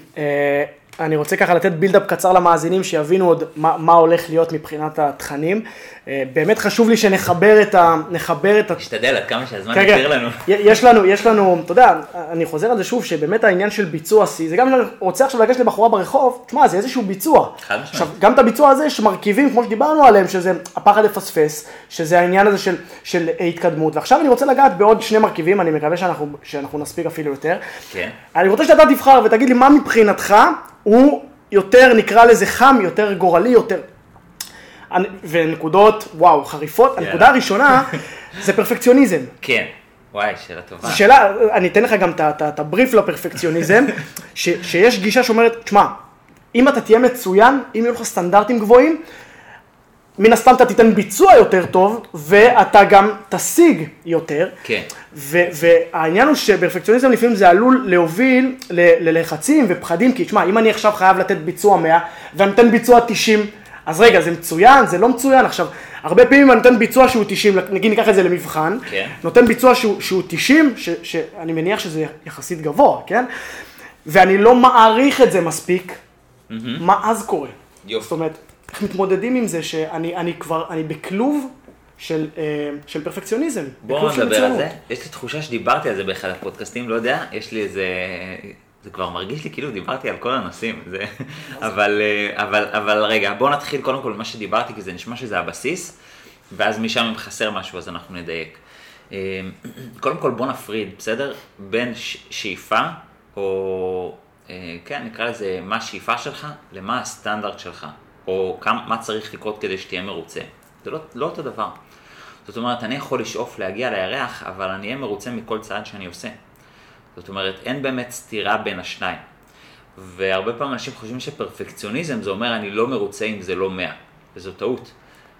אני רוצה ככה לתת בילדאפ קצר למאזינים, שיבינו עוד מה, מה הולך להיות מבחינת התכנים. אה, באמת חשוב לי שנחבר את ה... נחבר את ה... תשתדל עד כמה שהזמן כן, כן. לנו. יש לנו, יש לנו, אתה יודע, אני חוזר על זה שוב, שבאמת העניין של ביצוע שיא, זה גם אם רוצה עכשיו לגשת לבחורה ברחוב, תשמע, זה איזשהו ביצוע. חד משמעית. עכשיו, גם את הביצוע הזה יש מרכיבים, כמו שדיברנו עליהם, שזה הפחד לפספס, שזה העניין הזה של, של התקדמות. ועכשיו אני רוצה לגעת בעוד שני מרכיבים, אני מקווה שאנחנו, שאנחנו נספיק אפילו יותר. כן. אני רוצה שאתה תבחר ותגיד לי מה מבחינתך הוא יותר, נקרא לזה חם, יותר גורלי, יותר... ונקודות, וואו, חריפות. הנקודה הראשונה זה פרפקציוניזם. כן. וואי, שאלה טובה. זו שאלה, אני אתן לך גם את הבריף לפרפקציוניזם, ש, שיש גישה שאומרת, תשמע, אם אתה תהיה מצוין, אם יהיו לך סטנדרטים גבוהים, מן הסתם אתה תיתן ביצוע יותר טוב, ואתה גם תשיג יותר. כן. ו- והעניין הוא שפרפקציוניזם לפעמים זה עלול להוביל ל- ללחצים ופחדים, כי תשמע, אם אני עכשיו חייב לתת ביצוע 100, ואני נותן ביצוע 90, אז רגע, זה מצוין, זה לא מצוין. עכשיו, הרבה פעמים אני נותן ביצוע שהוא 90, נגיד ניקח את זה למבחן, כן. נותן ביצוע שהוא, שהוא 90, ש, שאני מניח שזה יחסית גבוה, כן? ואני לא מעריך את זה מספיק, מה אז קורה? יופי. זאת אומרת, איך מתמודדים עם זה שאני אני כבר, אני בכלוב של, אה, של פרפקציוניזם. בואו נדבר על. זה. יש לי תחושה שדיברתי על זה באחד הפודקאסטים, לא יודע, יש לי איזה... זה כבר מרגיש לי כאילו דיברתי על כל הנושאים, זה... אבל, אה, אבל, אבל רגע, בואו נתחיל קודם כל במה שדיברתי, כי זה נשמע שזה הבסיס, ואז משם אם חסר משהו אז אנחנו נדייק. אה, קודם כל בואו נפריד, בסדר? בין ש- שאיפה, או אה, כן, נקרא לזה מה השאיפה שלך, למה הסטנדרט שלך, או כמה, מה צריך לקרות כדי שתהיה מרוצה. זה לא, לא אותו דבר. זאת אומרת, אני יכול לשאוף להגיע לירח, אבל אני אהיה מרוצה מכל צעד שאני עושה. זאת אומרת, אין באמת סתירה בין השניים. והרבה פעמים אנשים חושבים שפרפקציוניזם זה אומר אני לא מרוצה אם זה לא 100, וזו טעות.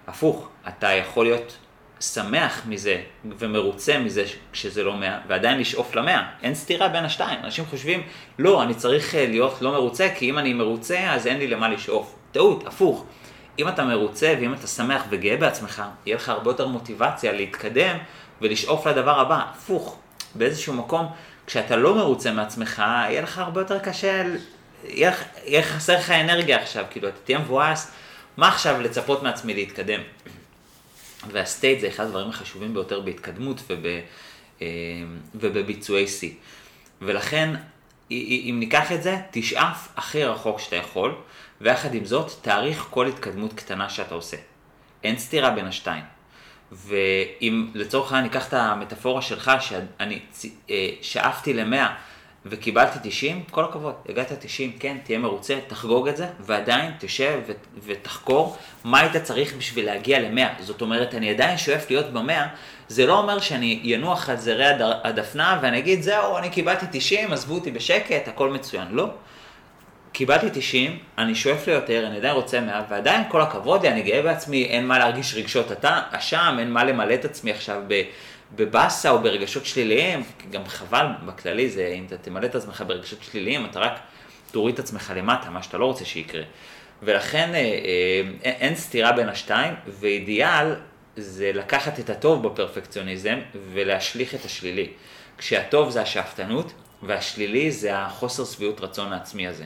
הפוך, אתה יכול להיות שמח מזה ומרוצה מזה כשזה לא 100, ועדיין לשאוף ל-100. אין סתירה בין השתיים. אנשים חושבים, לא, אני צריך אה, להיות לא מרוצה, כי אם אני מרוצה אז אין לי למה לשאוף. טעות, הפוך. אם אתה מרוצה ואם אתה שמח וגאה בעצמך, יהיה לך הרבה יותר מוטיבציה להתקדם ולשאוף לדבר הבא. הפוך, באיזשהו מקום, כשאתה לא מרוצה מעצמך, יהיה לך הרבה יותר קשה, יהיה, יהיה חסר לך אנרגיה עכשיו, כאילו, אתה תהיה מבואס, מה עכשיו לצפות מעצמי להתקדם? והסטייט זה אחד הדברים החשובים ביותר בהתקדמות וב, אה, ובביצועי שיא. ולכן, אם ניקח את זה, תשאף הכי רחוק שאתה יכול, ויחד עם זאת, תעריך כל התקדמות קטנה שאתה עושה. אין סתירה בין השתיים. ואם לצורך העניין ניקח את המטאפורה שלך, שאני אה, שאפתי ל-100 וקיבלתי 90, כל הכבוד, הגעת 90, כן, תהיה מרוצה, תחגוג את זה, ועדיין תשב ותחקור מה היית צריך בשביל להגיע ל-100. זאת אומרת, אני עדיין שואף להיות ב-100, זה לא אומר שאני ינוח על זרי הד- הדפנה ואני אגיד, זהו, אני קיבלתי 90, עזבו אותי בשקט, הכל מצוין. לא. קיבלתי 90, אני שואף ליותר, אני עדיין רוצה 100, ועדיין כל הכבוד לי, אני גאה בעצמי, אין מה להרגיש רגשות אשם, אין מה למלא את עצמי עכשיו בבאסה או ברגשות שליליים, גם חבל בכללי זה, אם אתה תמלא את עצמך ברגשות שליליים, אתה רק תוריד את עצמך למטה, מה שאתה לא רוצה שיקרה. ולכן אה, אה, אין סתירה בין השתיים, ואידיאל זה לקחת את הטוב בפרפקציוניזם ולהשליך את השלילי. כשהטוב זה השאפתנות, והשלילי זה החוסר שביעות רצון העצמי הזה.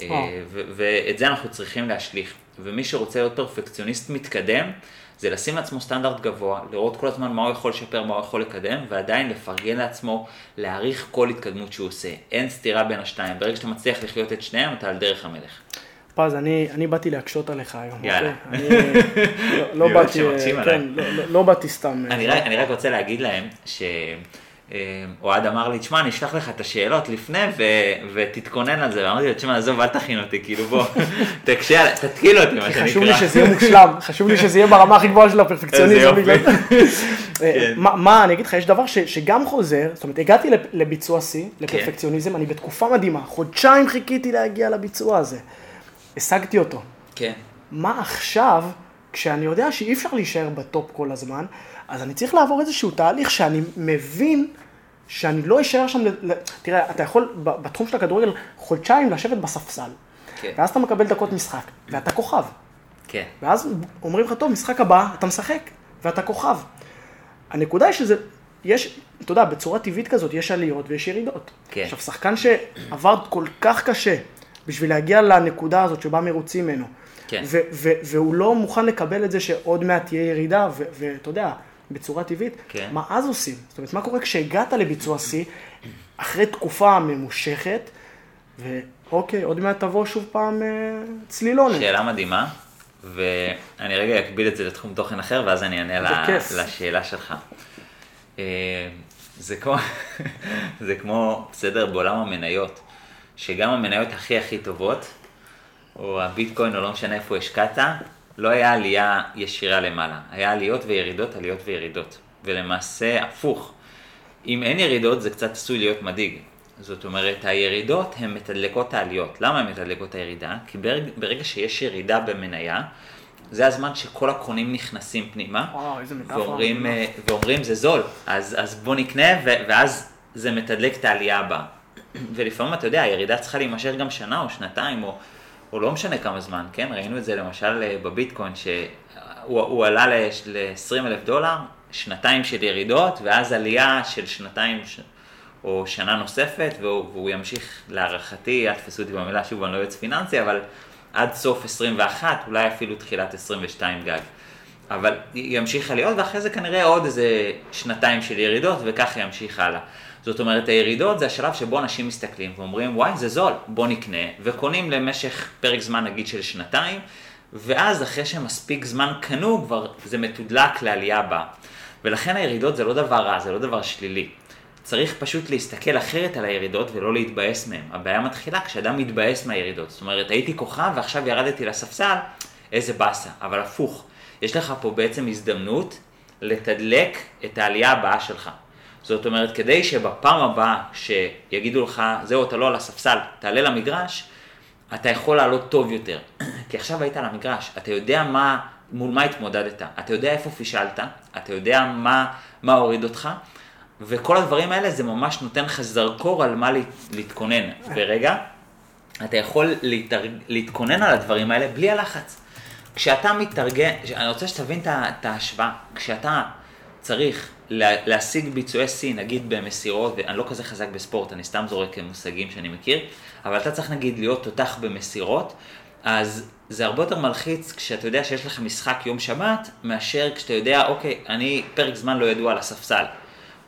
אה. ו- ואת זה אנחנו צריכים להשליך. ומי שרוצה להיות פרפקציוניסט מתקדם, זה לשים לעצמו סטנדרט גבוה, לראות כל הזמן מה הוא יכול לשפר, מה הוא יכול לקדם, ועדיין לפרגן לעצמו, להעריך כל התקדמות שהוא עושה. אין סתירה בין השתיים. ברגע שאתה מצליח לחיות את שניהם, אתה על דרך המלך. פז, אני, אני באתי להקשות עליך היום. יאללה. אוקיי? אני לא, לא באתי, כן. לא, לא, לא באתי סתם. אני רק, אני רק רוצה להגיד להם ש... אה, אוהד אמר לי, תשמע, אני אשלח לך את השאלות לפני ו... ותתכונן על זה, ואמרתי לו, תשמע, עזוב, אל תכין אותי, כאילו בוא, תקשה, תתקיל אותי, מה שנקרא. חשוב לי שזה יהיה מושלם, חשוב לי שזה יהיה ברמה הכי גבוהה של איזה הפרפקציוניזם. יופי. בגלל- אה, כן. מה, מה, אני אגיד לך, יש דבר ש, שגם חוזר, זאת אומרת, הגעתי לביצוע שיא, כן. לפרפקציוניזם, אני בתקופה מדהימה, חודשיים חיכיתי להגיע לביצוע הזה. השגתי אותו. כן, מה עכשיו, כשאני יודע שאי אפשר להישאר בטופ כל הזמן, אז אני צריך לעבור איזשהו תהליך שאני מבין שאני לא אשאר שם, ל... תראה, אתה יכול בתחום של הכדורגל חודשיים לשבת בספסל, כן. ואז אתה מקבל דקות משחק, ואתה כוכב, כן, ואז אומרים לך, טוב, משחק הבא, אתה משחק, ואתה כוכב. הנקודה היא שזה, יש, אתה יודע, בצורה טבעית כזאת, יש עליות ויש ירידות. כן. עכשיו, שחקן שעבר כל כך קשה בשביל להגיע לנקודה הזאת שבה מרוצים ממנו, כן. והוא לא מוכן לקבל את זה שעוד מעט תהיה ירידה, ואתה יודע, בצורה טבעית, כן. מה אז עושים? זאת אומרת, מה קורה כשהגעת לביצוע שיא, אחרי תקופה ממושכת, ואוקיי, עוד מעט תבוא שוב פעם אה, צלילונת. שאלה מדהימה, ואני רגע אקביל את זה לתחום תוכן אחר, ואז אני אענה ל- בכיף. לשאלה שלך. אה, זה כמו, זה כמו, בסדר, בעולם המניות, שגם המניות הכי הכי טובות, או הביטקוין, או לא משנה איפה השקעת, לא היה עלייה ישירה למעלה. היה עליות וירידות, עליות וירידות. ולמעשה, הפוך. אם אין ירידות, זה קצת עשוי להיות מדאיג. זאת אומרת, הירידות הן מתדלקות העליות. למה הן מתדלקות הירידה? כי ברגע, ברגע שיש ירידה במניה, זה הזמן שכל הקונים נכנסים פנימה, וואו. ואומרים, אה, ואומרים זה זול, אז, אז בוא נקנה, ו, ואז זה מתדלק את העלייה הבאה. ולפעמים, אתה יודע, הירידה צריכה להימשך גם שנה או שנתיים, או, או לא משנה כמה זמן, כן? ראינו את זה למשל אה, בביטקוין, שהוא הוא עלה ל-20 אלף דולר, שנתיים של ירידות, ואז עלייה של שנתיים ש... או שנה נוספת, והוא, והוא ימשיך להערכתי, אל תפסו אותי במילה, שוב, אני לא יועץ פיננסי, אבל עד סוף 21, אולי אפילו תחילת 22 גג. אבל היא המשיכה להיות, ואחרי זה כנראה עוד איזה שנתיים של ירידות, וככה המשיכה הלאה. זאת אומרת, הירידות זה השלב שבו אנשים מסתכלים ואומרים, וואי, זה זול, בוא נקנה, וקונים למשך פרק זמן נגיד של שנתיים, ואז אחרי שמספיק זמן קנו, כבר זה מתודלק לעלייה הבאה. ולכן הירידות זה לא דבר רע, זה לא דבר שלילי. צריך פשוט להסתכל אחרת על הירידות ולא להתבאס מהן. הבעיה מתחילה כשאדם מתבאס מהירידות. זאת אומרת, הייתי כוכב ועכשיו ירדתי לספסל, איזה באסה. אבל הפוך, יש לך פה בעצם הזדמנות לתדלק את העלייה הבאה שלך. זאת אומרת, כדי שבפעם הבאה שיגידו לך, זהו, אתה לא על הספסל, תעלה למגרש, אתה יכול לעלות טוב יותר. כי עכשיו היית על המגרש, אתה יודע מה, מול מה התמודדת, אתה יודע איפה פישלת, אתה יודע מה, מה הוריד אותך, וכל הדברים האלה זה ממש נותן לך זרקור על מה להתכונן. ורגע, אתה יכול להתאר... להתכונן על הדברים האלה בלי הלחץ. כשאתה מתארגן, אני רוצה שתבין את ההשוואה, כשאתה צריך להשיג ביצועי שיא, נגיד במסירות, ואני לא כזה חזק בספורט, אני סתם זורק מושגים שאני מכיר, אבל אתה צריך נגיד להיות תותח במסירות, אז זה הרבה יותר מלחיץ כשאתה יודע שיש לך משחק יום שבת, מאשר כשאתה יודע, אוקיי, אני פרק זמן לא ידוע על הספסל.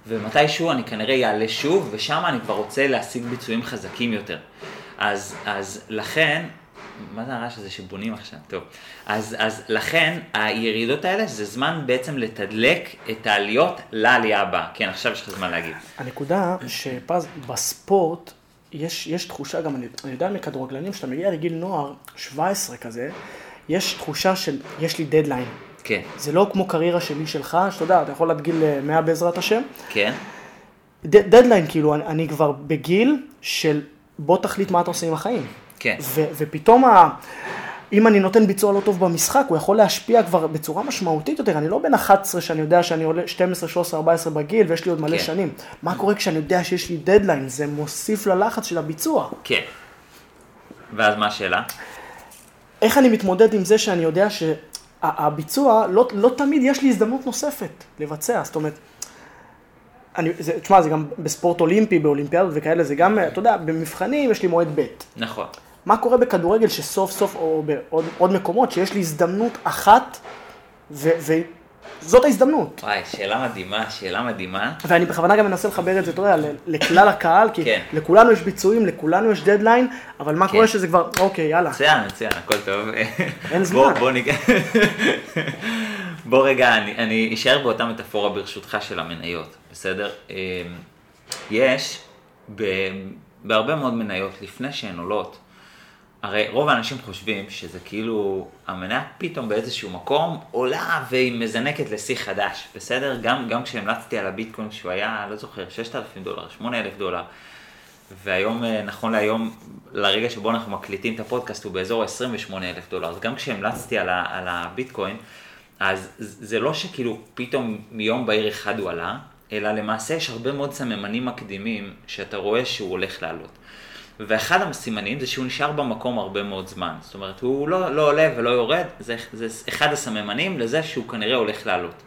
ומתישהו אני כנראה אעלה שוב, ושם אני כבר רוצה להשיג ביצועים חזקים יותר. אז, אז לכן, מה זה הרעש הזה שבונים עכשיו? טוב. אז, אז לכן, הירידות האלה זה זמן בעצם לתדלק את העליות לעלייה הבאה. כן, עכשיו יש לך זמן להגיד. הנקודה שפז, בספורט, יש, יש תחושה גם, אני, אני יודע מכדורגלנים, כשאתה מגיע לגיל נוער, 17 כזה, יש תחושה של, יש לי דדליין. כן. זה לא כמו קריירה שלי שלך, שאתה יודע, אתה יכול עד גיל 100 בעזרת השם. כן. דדליין, כאילו, אני, אני כבר בגיל של בוא תחליט מה אתה עושה עם החיים. כן. ו, ופתאום, ה, אם אני נותן ביצוע לא טוב במשחק, הוא יכול להשפיע כבר בצורה משמעותית יותר. אני לא בן 11 שאני יודע שאני עולה 12, 13, 14 בגיל ויש לי עוד מלא כן. שנים. מה קורה כשאני יודע שיש לי דדליין? זה מוסיף ללחץ של הביצוע. כן. ואז מה השאלה? איך אני מתמודד עם זה שאני יודע ש... הביצוע, לא, לא תמיד יש לי הזדמנות נוספת לבצע, זאת אומרת, אני, זה, תשמע, זה גם בספורט אולימפי, באולימפיאדות וכאלה, זה גם, אתה יודע, במבחנים יש לי מועד ב'. נכון. מה קורה בכדורגל שסוף סוף, או בעוד מקומות, שיש לי הזדמנות אחת, ו, זאת ההזדמנות. וואי, שאלה מדהימה, שאלה מדהימה. ואני בכוונה גם מנסה לחבר את זה, אתה יודע, לכלל הקהל, כי כן. לכולנו יש ביצועים, לכולנו יש דדליין, אבל מה כן. קורה שזה כבר, אוקיי, יאללה. מצוין, מצוין, הכל טוב. אין זמן. בוא, בוא ניגע... בוא רגע, אני, אני אשאר באותה מטאפורה ברשותך של המניות, בסדר? אמ, יש בהרבה מאוד מניות, לפני שהן עולות, הרי רוב האנשים חושבים שזה כאילו, המניה פתאום באיזשהו מקום עולה והיא מזנקת לשיא חדש, בסדר? גם, גם כשהמלצתי על הביטקוין שהוא היה, לא זוכר, 6,000 דולר, 8,000 דולר, והיום, אה, נכון להיום, לרגע שבו אנחנו מקליטים את הפודקאסט הוא באזור 28,000 דולר, אז גם כשהמלצתי על, ה, על הביטקוין, אז זה לא שכאילו פתאום מיום בהיר אחד הוא עלה, אלא למעשה יש הרבה מאוד סממנים מקדימים שאתה רואה שהוא הולך לעלות. ואחד הסימנים זה שהוא נשאר במקום הרבה מאוד זמן. זאת אומרת, הוא לא, לא עולה ולא יורד, זה, זה אחד הסממנים לזה שהוא כנראה הולך לעלות.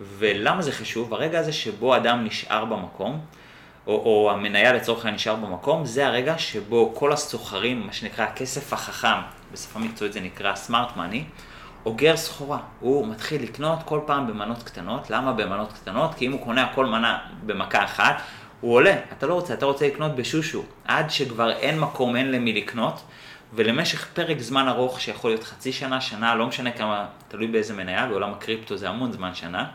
ולמה זה חשוב? ברגע הזה שבו אדם נשאר במקום, או, או המניה לצורך העניין נשאר במקום, זה הרגע שבו כל הסוחרים, מה שנקרא הכסף החכם, בשפה מקצועית זה נקרא סמארט מאני, אוגר סחורה. הוא מתחיל לקנות כל פעם במנות קטנות. למה במנות קטנות? כי אם הוא קונה הכל מנה במכה אחת, הוא עולה, אתה לא רוצה, אתה רוצה לקנות בשושו, עד שכבר אין מקום, אין למי לקנות, ולמשך פרק זמן ארוך שיכול להיות חצי שנה, שנה, לא משנה כמה, תלוי באיזה מניה, בעולם הקריפטו זה המון זמן שנה,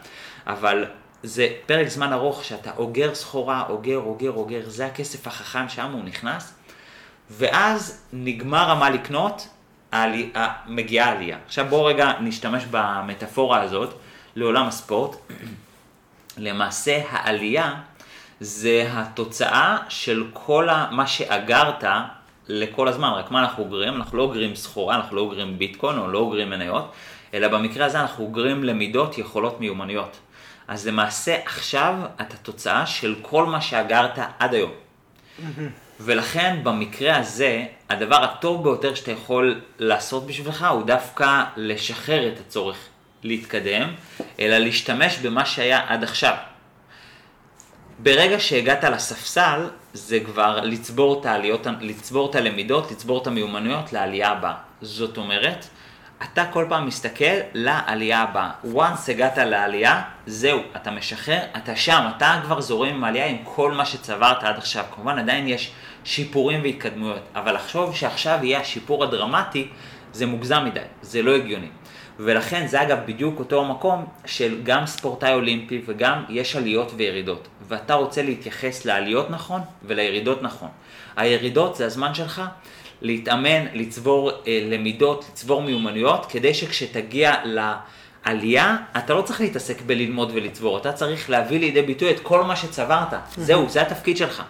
אבל זה פרק זמן ארוך שאתה אוגר סחורה, אוגר, אוגר, אוגר, זה הכסף החכם שם הוא נכנס, ואז נגמר המה לקנות, העלי, מגיעה עלייה. עכשיו בואו רגע נשתמש במטאפורה הזאת לעולם הספורט. למעשה העלייה זה התוצאה של כל מה שאגרת לכל הזמן, רק מה אנחנו אוגרים? אנחנו לא אוגרים סחורה, אנחנו לא אוגרים ביטקוין או לא אוגרים מניות, אלא במקרה הזה אנחנו אוגרים למידות, יכולות, מיומנויות. אז למעשה עכשיו אתה תוצאה של כל מה שאגרת עד היום. ולכן במקרה הזה, הדבר הטוב ביותר שאתה יכול לעשות בשבילך הוא דווקא לשחרר את הצורך להתקדם, אלא להשתמש במה שהיה עד עכשיו. ברגע שהגעת לספסל, זה כבר לצבור את העליות, לצבור את הלמידות, לצבור את המיומנויות לעלייה הבאה. זאת אומרת, אתה כל פעם מסתכל לעלייה הבאה. once הגעת לעלייה, זהו, אתה משחרר, אתה שם, אתה כבר זורם עם העלייה עם כל מה שצברת עד עכשיו. כמובן, עדיין יש שיפורים והתקדמויות, אבל לחשוב שעכשיו יהיה השיפור הדרמטי, זה מוגזם מדי, זה לא הגיוני. ולכן זה אגב בדיוק אותו המקום של גם ספורטאי אולימפי וגם יש עליות וירידות. ואתה רוצה להתייחס לעליות נכון ולירידות נכון. הירידות זה הזמן שלך להתאמן, לצבור אה, למידות, לצבור מיומנויות, כדי שכשתגיע לעלייה, אתה לא צריך להתעסק בללמוד ולצבור, אתה צריך להביא לידי ביטוי את כל מה שצברת. זהו, זה התפקיד שלך.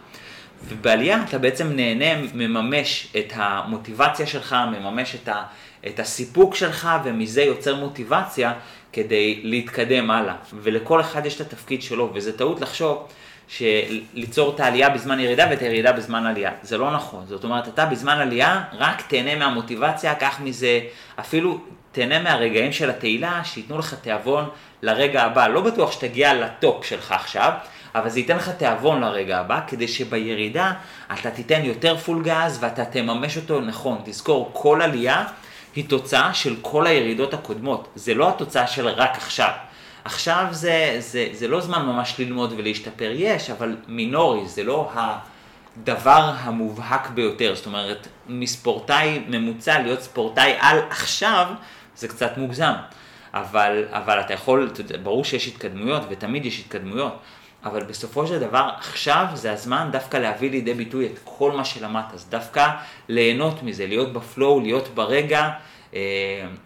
ובעלייה אתה בעצם נהנה, מממש את המוטיבציה שלך, מממש את, ה, את הסיפוק שלך, ומזה יוצר מוטיבציה כדי להתקדם הלאה. ולכל אחד יש את התפקיד שלו, וזה טעות לחשוב שליצור את העלייה בזמן ירידה ואת הירידה בזמן עלייה. זה לא נכון. זאת אומרת, אתה בזמן עלייה רק תהנה מהמוטיבציה, קח מזה, אפילו תהנה מהרגעים של התהילה, שייתנו לך תיאבון לרגע הבא. לא בטוח שתגיע לטופ שלך עכשיו, אבל זה ייתן לך תיאבון לרגע הבא, כדי שבירידה אתה תיתן יותר פול גז ואתה תממש אותו נכון. תזכור, כל עלייה היא תוצאה של כל הירידות הקודמות. זה לא התוצאה של רק עכשיו. עכשיו זה, זה, זה לא זמן ממש ללמוד ולהשתפר, יש, אבל מינורי, זה לא הדבר המובהק ביותר. זאת אומרת, מספורטאי ממוצע להיות ספורטאי על עכשיו, זה קצת מוגזם. אבל, אבל אתה יכול, ברור שיש התקדמויות, ותמיד יש התקדמויות, אבל בסופו של דבר, עכשיו זה הזמן דווקא להביא לידי ביטוי את כל מה שלמדת, אז דווקא ליהנות מזה, להיות בפלואו, להיות ברגע, אה,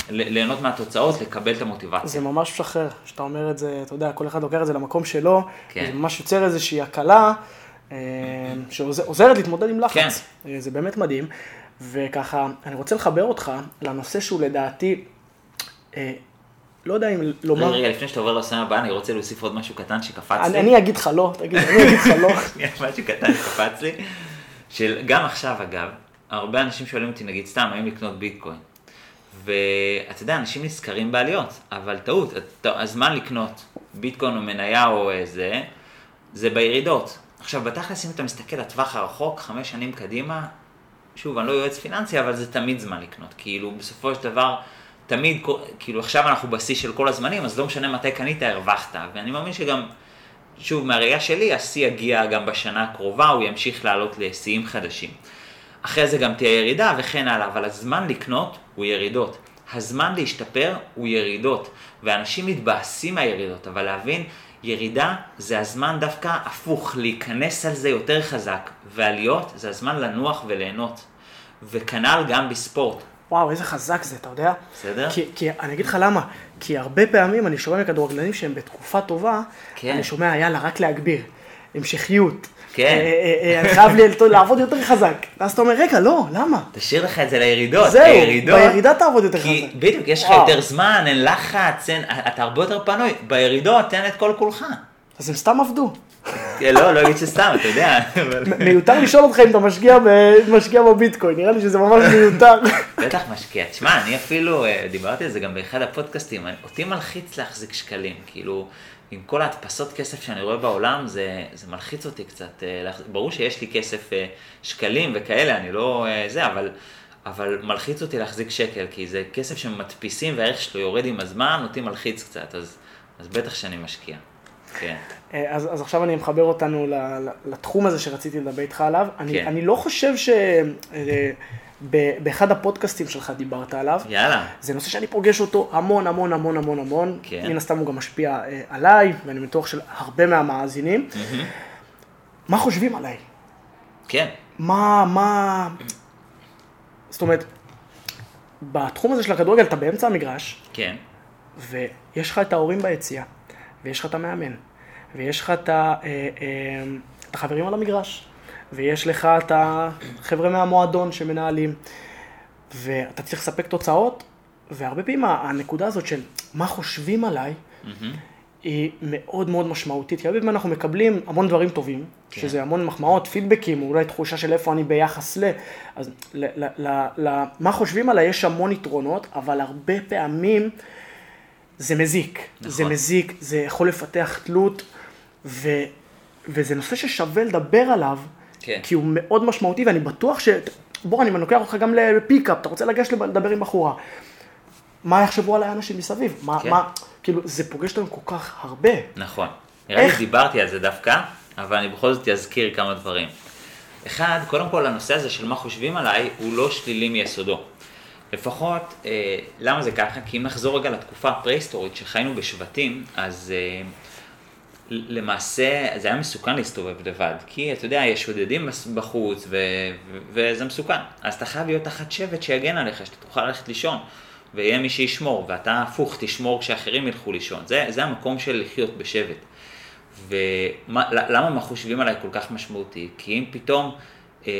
ליהנות מהתוצאות, לקבל את המוטיבציה. זה ממש משחרר, כשאתה אומר את זה, אתה יודע, כל אחד לוקח את זה למקום שלו, כן. זה ממש יוצר איזושהי הקלה, אה, שעוזרת להתמודד עם לחץ. כן. אה, זה באמת מדהים. וככה, אני רוצה לחבר אותך לנושא שהוא לדעתי, לא יודע אם לומר... רגע, לפני שאתה עובר לנושא הבא, אני רוצה להוסיף עוד משהו קטן שקפץ לי. אני אגיד לך לא, תגיד, אני אגיד לך לא. משהו קטן שקפץ לי, שגם עכשיו אגב, הרבה אנשים שואלים אותי, נגיד סתם, האם לקנות ביטקוין. ואתה יודע, אנשים נזכרים בעליות, אבל טעות, הזמן לקנות ביטקוין או מניה או זה, זה בירידות. עכשיו, בתכלס, אם אתה מסתכל לטווח הרחוק, חמש שנים קדימה, שוב, אני לא יועץ פיננסי, אבל זה תמיד זמן לקנות. כאילו, בסופו של דבר, תמיד, כאילו, עכשיו אנחנו בשיא של כל הזמנים, אז לא משנה מתי קנית, הרווחת. ואני מאמין שגם, שוב, מהראייה שלי, השיא יגיע גם בשנה הקרובה, הוא ימשיך לעלות לשיאים חדשים. אחרי זה גם תהיה ירידה וכן הלאה, אבל הזמן לקנות הוא ירידות. הזמן להשתפר הוא ירידות, ואנשים מתבאסים מהירידות, אבל להבין, ירידה זה הזמן דווקא הפוך, להיכנס על זה יותר חזק, ועליות זה הזמן לנוח וליהנות. וכנ"ל גם בספורט. וואו, איזה חזק זה, אתה יודע? בסדר? כי, כי אני אגיד לך למה, כי הרבה פעמים אני שומע מכדורגלנים שהם בתקופה טובה, כן. אני שומע, יאללה, רק להגביר. המשכיות. כן. אה, אה, אה, אני חייב לעבוד יותר חזק. ואז אתה אומר, רגע, לא, למה? תשאיר לך את זה לירידות. זהו, בירידה תעבוד יותר חזק. בדיוק, יש לך יותר זמן, אין לחץ, אתה הרבה יותר פנוי. בירידות תן את כל כולך. אז הם סתם עבדו. לא, לא אגיד שסתם, אתה יודע. מיותר לשאול אותך אם אתה משקיע בביטקוין, נראה לי שזה ממש מיותר. בטח משקיע. תשמע, אני אפילו, דיברתי על זה גם באחד הפודקאסטים, אותי מלחיץ להחזיק שקלים, כאילו... עם כל ההדפסות כסף שאני רואה בעולם, זה, זה מלחיץ אותי קצת. אה, ברור שיש לי כסף אה, שקלים וכאלה, אני לא אה, זה, אבל, אבל מלחיץ אותי להחזיק שקל, כי זה כסף שמדפיסים והערך שלו יורד עם הזמן, אותי מלחיץ קצת, אז, אז בטח שאני משקיע. כן. אז, אז עכשיו אני מחבר אותנו לתחום הזה שרציתי לדבר איתך עליו. כן. אני, אני לא חושב ש... באחד הפודקאסטים שלך דיברת עליו. יאללה. זה נושא שאני פוגש אותו המון המון המון המון המון. כן. מן הסתם הוא גם משפיע אה, עליי, ואני בטוח של הרבה מהמאזינים. Mm-hmm. מה חושבים עליי? כן. מה, מה... זאת אומרת, בתחום הזה של הכדורגל אתה באמצע המגרש. כן. ויש לך את ההורים ביציאה, ויש לך את המאמן, ויש לך את, ה, אה, אה, את החברים על המגרש. ויש לך את החבר'ה מהמועדון שמנהלים, ואתה צריך לספק תוצאות, והרבה פעמים הנקודה הזאת של מה חושבים עליי, mm-hmm. היא מאוד מאוד משמעותית, כי הרבה פעמים אנחנו מקבלים המון דברים טובים, כן. שזה המון מחמאות, פידבקים, אולי תחושה של איפה אני ביחס ל... אז ל, ל, ל, ל, מה חושבים עליי יש המון יתרונות, אבל הרבה פעמים זה מזיק. נכון. זה מזיק, זה יכול לפתח תלות, ו, וזה נושא ששווה לדבר עליו. כן. כי הוא מאוד משמעותי, ואני בטוח ש... בוא, אני לוקח אותך גם לפיקאפ, אתה רוצה לגשת לדבר עם בחורה. מה יחשבו עליי האנשים מסביב? מה, כן. מה, כאילו, זה פוגש אותנו כל כך הרבה. נכון. נראה לי איך? דיברתי על זה דווקא, אבל אני בכל זאת אזכיר כמה דברים. אחד, קודם כל הנושא הזה של מה חושבים עליי, הוא לא שלילי מיסודו. לפחות, אה, למה זה ככה? כי אם נחזור רגע לתקופה הפרה-היסטורית שחיינו בשבטים, אז אה, למעשה זה היה מסוכן להסתובב לבד, כי אתה יודע, יש שודדים בחוץ ו- ו- וזה מסוכן. אז אתה חייב להיות תחת שבט שיגן עליך, שאתה תוכל ללכת לישון, ויהיה מי שישמור, ואתה הפוך, תשמור כשאחרים ילכו לישון. זה, זה המקום של לחיות בשבט. ולמה מה חושבים עליי כל כך משמעותי? כי אם פתאום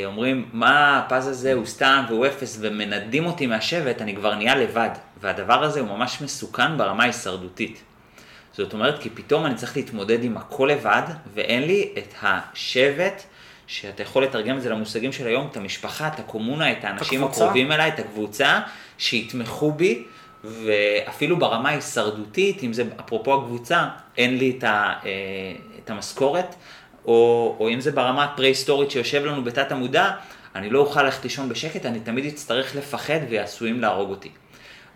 אומרים, מה הפז הזה הוא סתם והוא אפס ומנדים אותי מהשבט, אני כבר נהיה לבד. והדבר הזה הוא ממש מסוכן ברמה ההישרדותית. זאת אומרת, כי פתאום אני צריך להתמודד עם הכל לבד, ואין לי את השבט, שאתה יכול לתרגם את זה למושגים של היום, את המשפחה, את הקומונה, את האנשים הקבוצה. הקרובים אליי, את הקבוצה, שיתמכו בי, ואפילו ברמה ההישרדותית, אם זה אפרופו הקבוצה, אין לי את, ה, אה, את המשכורת, או, או אם זה ברמה הפרה-היסטורית שיושב לנו בתת המודע, אני לא אוכל ללכת לישון בשקט, אני תמיד אצטרך לפחד ועשויים להרוג אותי.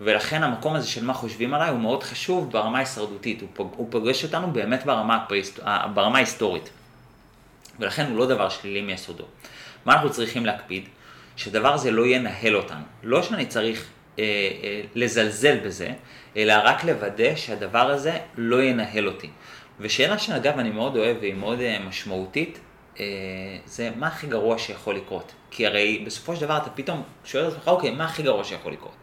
ולכן המקום הזה של מה חושבים עליי הוא מאוד חשוב ברמה ההישרדותית, הוא, פוג, הוא פוגש אותנו באמת ברמה, הפרה-היסט- ה- ברמה ההיסטורית. ולכן הוא לא דבר שלילי מיסודו. מה אנחנו צריכים להקפיד? שהדבר הזה לא ינהל אותנו. לא שאני צריך אה, אה, לזלזל בזה, אלא רק לוודא שהדבר הזה לא ינהל אותי. ושאלה שאגב אני מאוד אוהב והיא מאוד אה, משמעותית, אה, זה מה הכי גרוע שיכול לקרות. כי הרי בסופו של דבר אתה פתאום שואל את עצמך, אוקיי, מה הכי גרוע שיכול לקרות?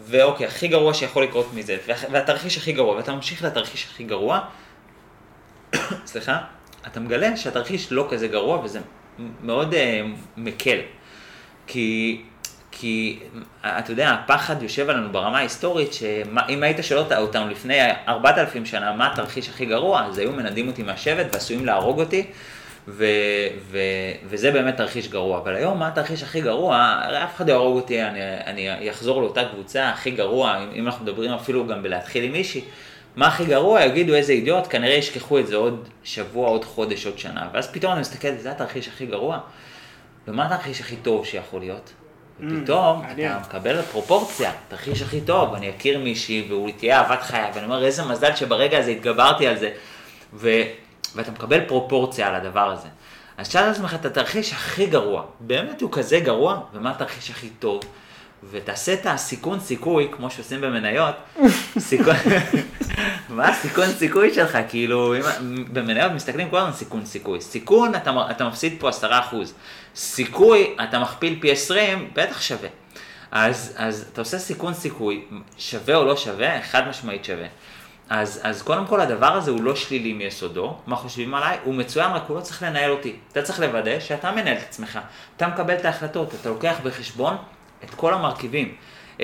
ואוקיי, הכי גרוע שיכול לקרות מזה, וה- והתרחיש הכי גרוע, ואתה ממשיך לתרחיש הכי גרוע, סליחה, אתה מגלה שהתרחיש לא כזה גרוע וזה מאוד uh, מקל. כי, כי אתה יודע, הפחד יושב עלינו ברמה ההיסטורית, שאם היית שואל אותנו לפני 4,000 שנה מה התרחיש הכי גרוע, אז היו מנדים אותי מהשבט ועשויים להרוג אותי, ו, ו, וזה באמת תרחיש גרוע. אבל היום מה התרחיש הכי גרוע? הרי אף אחד לא יהרוג אותי, אני, אני אחזור לאותה קבוצה הכי גרוע, אם, אם אנחנו מדברים אפילו גם בלהתחיל עם מישהי. מה הכי גרוע? יגידו איזה אידיוט, כנראה ישכחו את זה עוד שבוע, עוד חודש, עוד שנה. ואז פתאום אני מסתכל, זה התרחיש הכי גרוע? ומה התרחיש הכי טוב שיכול להיות? ופתאום. אתה מקבל פרופורציה, תרחיש הכי טוב, אני אכיר מישהי והוא תהיה אהבת חיי, ואני אומר איזה מזל שברגע הזה התגברתי על זה, ו... ואתה מקבל פרופורציה על הדבר הזה. אז תשאל את עצמך את התרחיש הכי גרוע, באמת הוא כזה גרוע, ומה התרחיש הכי טוב? ותעשה את הסיכון סיכוי, כמו שעושים במניות, סיכון, מה הסיכון סיכוי שלך? כאילו, אם, במניות מסתכלים כל הזמן סיכון סיכוי. סיכון, אתה, אתה מפסיד פה 10%. סיכוי, אתה מכפיל פי 20, בטח שווה. אז, אז אתה עושה סיכון סיכוי, שווה או לא שווה, חד משמעית שווה. אז, אז קודם כל הדבר הזה הוא לא שלילי מיסודו, מה חושבים עליי? הוא מצוין, רק הוא לא צריך לנהל אותי. אתה צריך לוודא שאתה מנהל את עצמך. אתה מקבל את ההחלטות, אתה לוקח בחשבון את כל המרכיבים.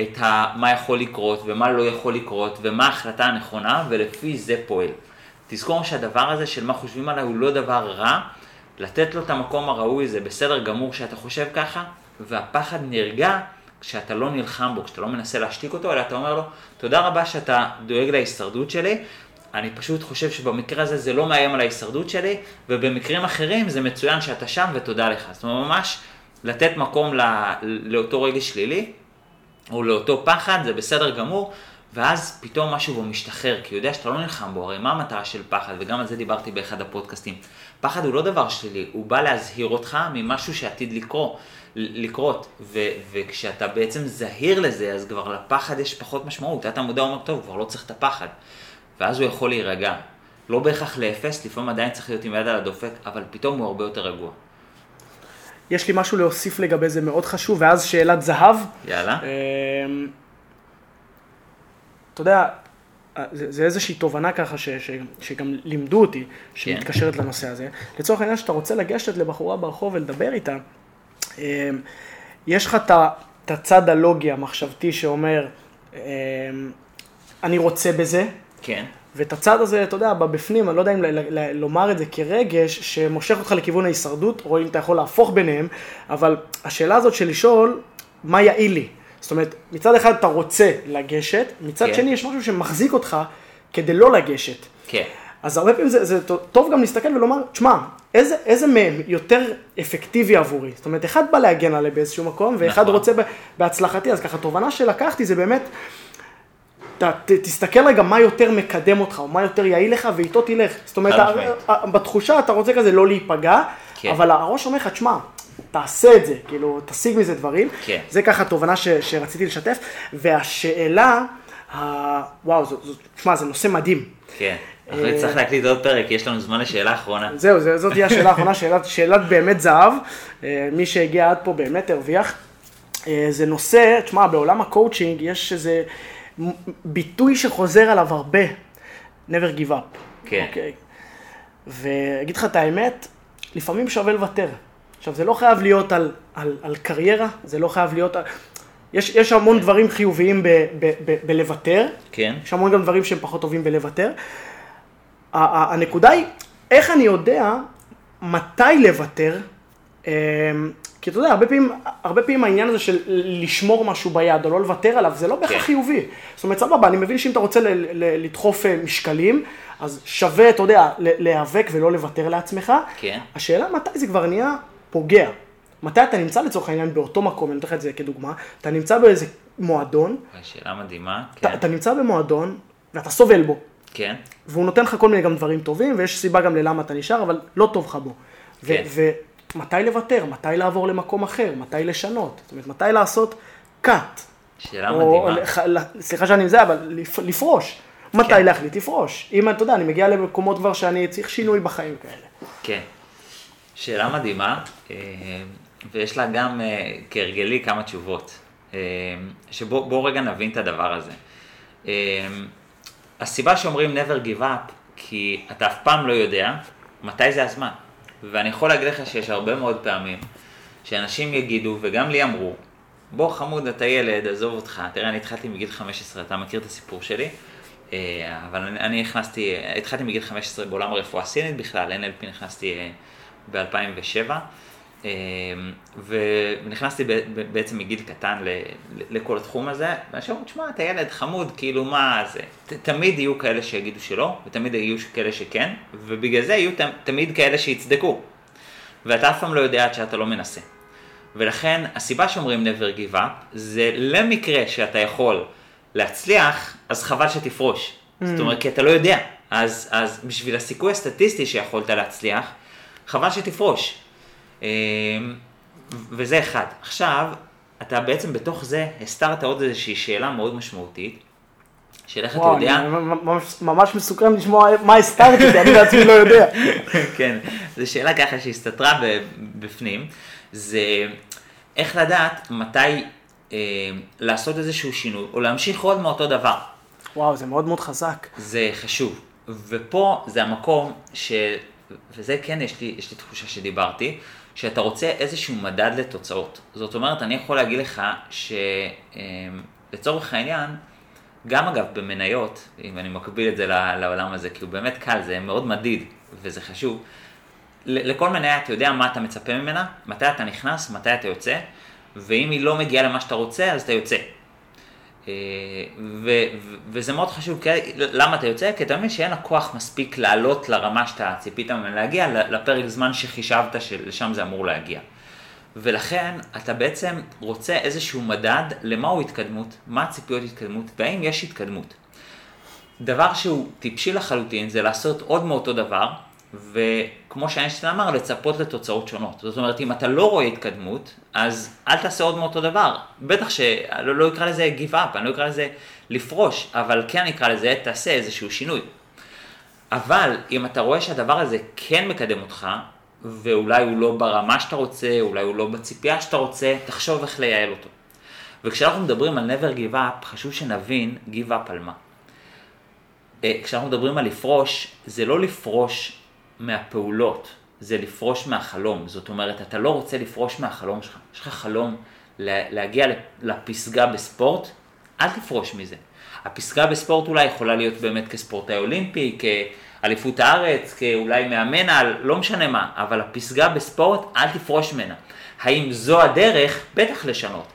את ה, מה יכול לקרות ומה לא יכול לקרות ומה ההחלטה הנכונה ולפי זה פועל. תזכור שהדבר הזה של מה חושבים עליי הוא לא דבר רע, לתת לו את המקום הראוי זה בסדר גמור שאתה חושב ככה, והפחד נרגע כשאתה לא נלחם בו, כשאתה לא מנסה להשתיק אותו, אלא אתה אומר לו, תודה רבה שאתה דואג להישרדות שלי, אני פשוט חושב שבמקרה הזה זה לא מאיים על ההישרדות שלי, ובמקרים אחרים זה מצוין שאתה שם ותודה לך. זאת אומרת, ממש לתת מקום לא, לאותו רגש שלילי, או לאותו פחד, זה בסדר גמור, ואז פתאום משהו בו משתחרר, כי הוא יודע שאתה לא נלחם בו, הרי מה המטרה של פחד, וגם על זה דיברתי באחד הפודקאסטים. פחד הוא לא דבר שלילי, הוא בא להזהיר אותך ממשהו שעתיד לקרות, לקרות, ו- וכשאתה בעצם זהיר לזה, אז כבר לפחד יש פחות משמעות, אתה מודע אומר, טוב, כבר לא צריך את הפחד, ואז הוא יכול להירגע. לא בהכרח לאפס, לפעמים עדיין צריך להיות עם יד על הדופק, אבל פתאום הוא הרבה יותר רגוע. יש לי משהו להוסיף לגבי זה מאוד חשוב, ואז שאלת זהב. יאללה. אמ, אתה יודע, זה, זה איזושהי תובנה ככה ש, ש, שגם לימדו אותי, שמתקשרת לנושא הזה. לצורך העניין שאתה רוצה לגשת לבחורה ברחוב ולדבר איתה, אמ, יש לך את הצד הלוגי המחשבתי שאומר, אמ, אני רוצה בזה, כן. ואת הצד הזה, אתה יודע, בבפנים, אני לא יודע אם ל- ל- לומר את זה כרגש, שמושך אותך לכיוון ההישרדות, או אם אתה יכול להפוך ביניהם, אבל השאלה הזאת של לשאול, מה יעיל לי? זאת אומרת, מצד אחד אתה רוצה לגשת, מצד כן. שני יש משהו שמחזיק אותך כדי לא לגשת. כן. אז הרבה פעמים זה, זה טוב גם להסתכל ולומר, תשמע, איזה, איזה מהם יותר אפקטיבי עבורי? זאת אומרת, אחד בא להגן עליי באיזשהו מקום, ואחד נכון. רוצה בהצלחתי, אז ככה, תובנה שלקחתי זה באמת, אתה ת, תסתכל רגע מה יותר מקדם אותך, או מה יותר יעיל לך, ואיתו תלך. זאת אומרת, חד ה- משמעית. ה- בתחושה אתה רוצה כזה לא להיפגע, כן. אבל הראש אומר לך, תשמע, תעשה את זה, כאילו, תשיג מזה דברים. כן. זה ככה תובנה ש, שרציתי לשתף. והשאלה, ה... וואו, זאת, זאת, תשמע, זה נושא מדהים. כן. אה, אנחנו נצטרך להקליט עוד פרק, יש לנו זמן לשאלה אחרונה. זהו, זה, זאת תהיה השאלה האחרונה, שאלת, שאלת באמת זהב. אה, מי שהגיע עד פה באמת הרוויח. אה, זה נושא, תשמע, בעולם הקואוצ'ינג יש איזה ביטוי שחוזר עליו הרבה, never give up. כן. אוקיי? ואגיד לך את האמת, לפעמים שווה לוותר. עכשיו, זה לא חייב להיות על, על, על קריירה, זה לא חייב להיות... על... יש, יש המון דברים חיוביים ב, ב, ב, בלוותר, כן. יש המון גם דברים שהם פחות טובים בלוותר. הנקודה היא, איך אני יודע מתי לוותר? כי אתה יודע, הרבה פעמים, הרבה פעמים העניין הזה של לשמור משהו ביד או לא לוותר עליו, זה לא בהכרח כן. חיובי. זאת אומרת, סבבה, אני מבין שאם אתה רוצה ל- ל- לדחוף אה, משקלים, אז שווה, אתה יודע, ל- להיאבק ולא לוותר לעצמך. כן. השאלה מתי זה כבר נהיה פוגע. מתי אתה נמצא לצורך העניין באותו מקום, אני נותן לך את זה כדוגמה, אתה נמצא באיזה מועדון, שאלה מדהימה. אתה, כן. אתה נמצא במועדון ואתה סובל בו, כן. והוא נותן לך כל מיני גם דברים טובים, ויש סיבה גם ללמה אתה נשאר, אבל לא טוב לך בו. ו- כן. ומתי לוותר, מתי לעבור למקום אחר, מתי לשנות, זאת אומרת, מתי לעשות cut. שאלה או, מדהימה. לח- סליחה שאני מזה, אבל לפ- לפרוש. מתי כן. להחליט לפרוש. אם אתה יודע, אני מגיע למקומות כבר שאני צריך שינוי בחיים כאלה. כן. שאלה מדהימה, אה, ויש לה גם אה, כהרגלי כמה תשובות. אה, שבואו בוא רגע נבין את הדבר הזה. הסיבה שאומרים never give up, כי אתה אף פעם לא יודע מתי זה הזמן. ואני יכול להגיד לך שיש הרבה מאוד פעמים שאנשים יגידו, וגם לי אמרו, בוא חמוד, אתה ילד, עזוב אותך. תראה, אני התחלתי מגיל 15, אתה מכיר את הסיפור שלי? אה, אבל אני, אני נכנסתי, התחלתי מגיל 15 בעולם הרפואה הסינית בכלל, NLP נכנסתי ב-2007, ונכנסתי ב- ב- בעצם מגיל קטן לכל התחום הזה, ואנשים אומרים, תשמע, אתה ילד חמוד, כאילו מה זה, תמיד יהיו כאלה שיגידו שלא, ותמיד יהיו כאלה שכן, ובגלל זה יהיו תמיד כאלה שיצדקו, ואתה אף פעם לא יודע עד שאתה לא מנסה. ולכן הסיבה שאומרים never give up זה למקרה שאתה יכול להצליח, אז חבל שתפרוש. Mm. זאת אומרת, כי אתה לא יודע. אז, אז בשביל הסיכוי הסטטיסטי שיכולת להצליח, חבל שתפרוש. אמ, וזה אחד. עכשיו, אתה בעצם בתוך זה הסתרת עוד איזושהי שאלה מאוד משמעותית, של איך אתה יודע... ממש, ממש מסוקרן לשמוע מה הסתרתי, כי אני בעצמי לא יודע. כן, זו שאלה ככה שהסתתרה בפנים, זה איך לדעת מתי אה, לעשות איזשהו שינוי, או להמשיך עוד מאותו דבר. וואו, זה מאוד מאוד חזק. זה חשוב. ופה זה המקום ש... וזה כן, יש לי, יש לי תחושה שדיברתי, שאתה רוצה איזשהו מדד לתוצאות. זאת אומרת, אני יכול להגיד לך שלצורך העניין, גם אגב במניות, אם אני מקביל את זה לעולם הזה, כי הוא באמת קל, זה מאוד מדיד וזה חשוב. לכל מניה אתה יודע מה אתה מצפה ממנה, מתי אתה נכנס, מתי אתה יוצא, ואם היא לא מגיעה למה שאתה רוצה, אז אתה יוצא. ו- ו- וזה מאוד חשוב, כי, למה אתה יוצא? כי אתה מבין שאין הכוח מספיק לעלות לרמה שאתה ציפית ממנה להגיע, לפרק זמן שחישבת שלשם זה אמור להגיע. ולכן אתה בעצם רוצה איזשהו מדד למהו התקדמות, מה הציפיות התקדמות, והאם יש התקדמות. דבר שהוא טיפשי לחלוטין זה לעשות עוד מאותו דבר, וכמו שאיינשטיין אמר, לצפות לתוצאות שונות. זאת אומרת, אם אתה לא רואה התקדמות, אז אל תעשה עוד מאותו דבר. בטח שלא לא אקרא לזה give up, אני לא אקרא לזה לפרוש, אבל כן אקרא לזה תעשה איזשהו שינוי. אבל אם אתה רואה שהדבר הזה כן מקדם אותך, ואולי הוא לא ברמה שאתה רוצה, אולי הוא לא בציפייה שאתה רוצה, תחשוב איך לייעל אותו. וכשאנחנו מדברים על never give up, חשוב שנבין give up על מה. אה, כשאנחנו מדברים על לפרוש, זה לא לפרוש מהפעולות, זה לפרוש מהחלום. זאת אומרת, אתה לא רוצה לפרוש מהחלום שלך. יש לך חלום לה- להגיע לפסגה בספורט, אל תפרוש מזה. הפסגה בספורט אולי יכולה להיות באמת כספורטאי אולימפי, כאליפות הארץ, כאולי מאמן על, לא משנה מה, אבל הפסגה בספורט, אל תפרוש ממנה. האם זו הדרך? בטח לשנות.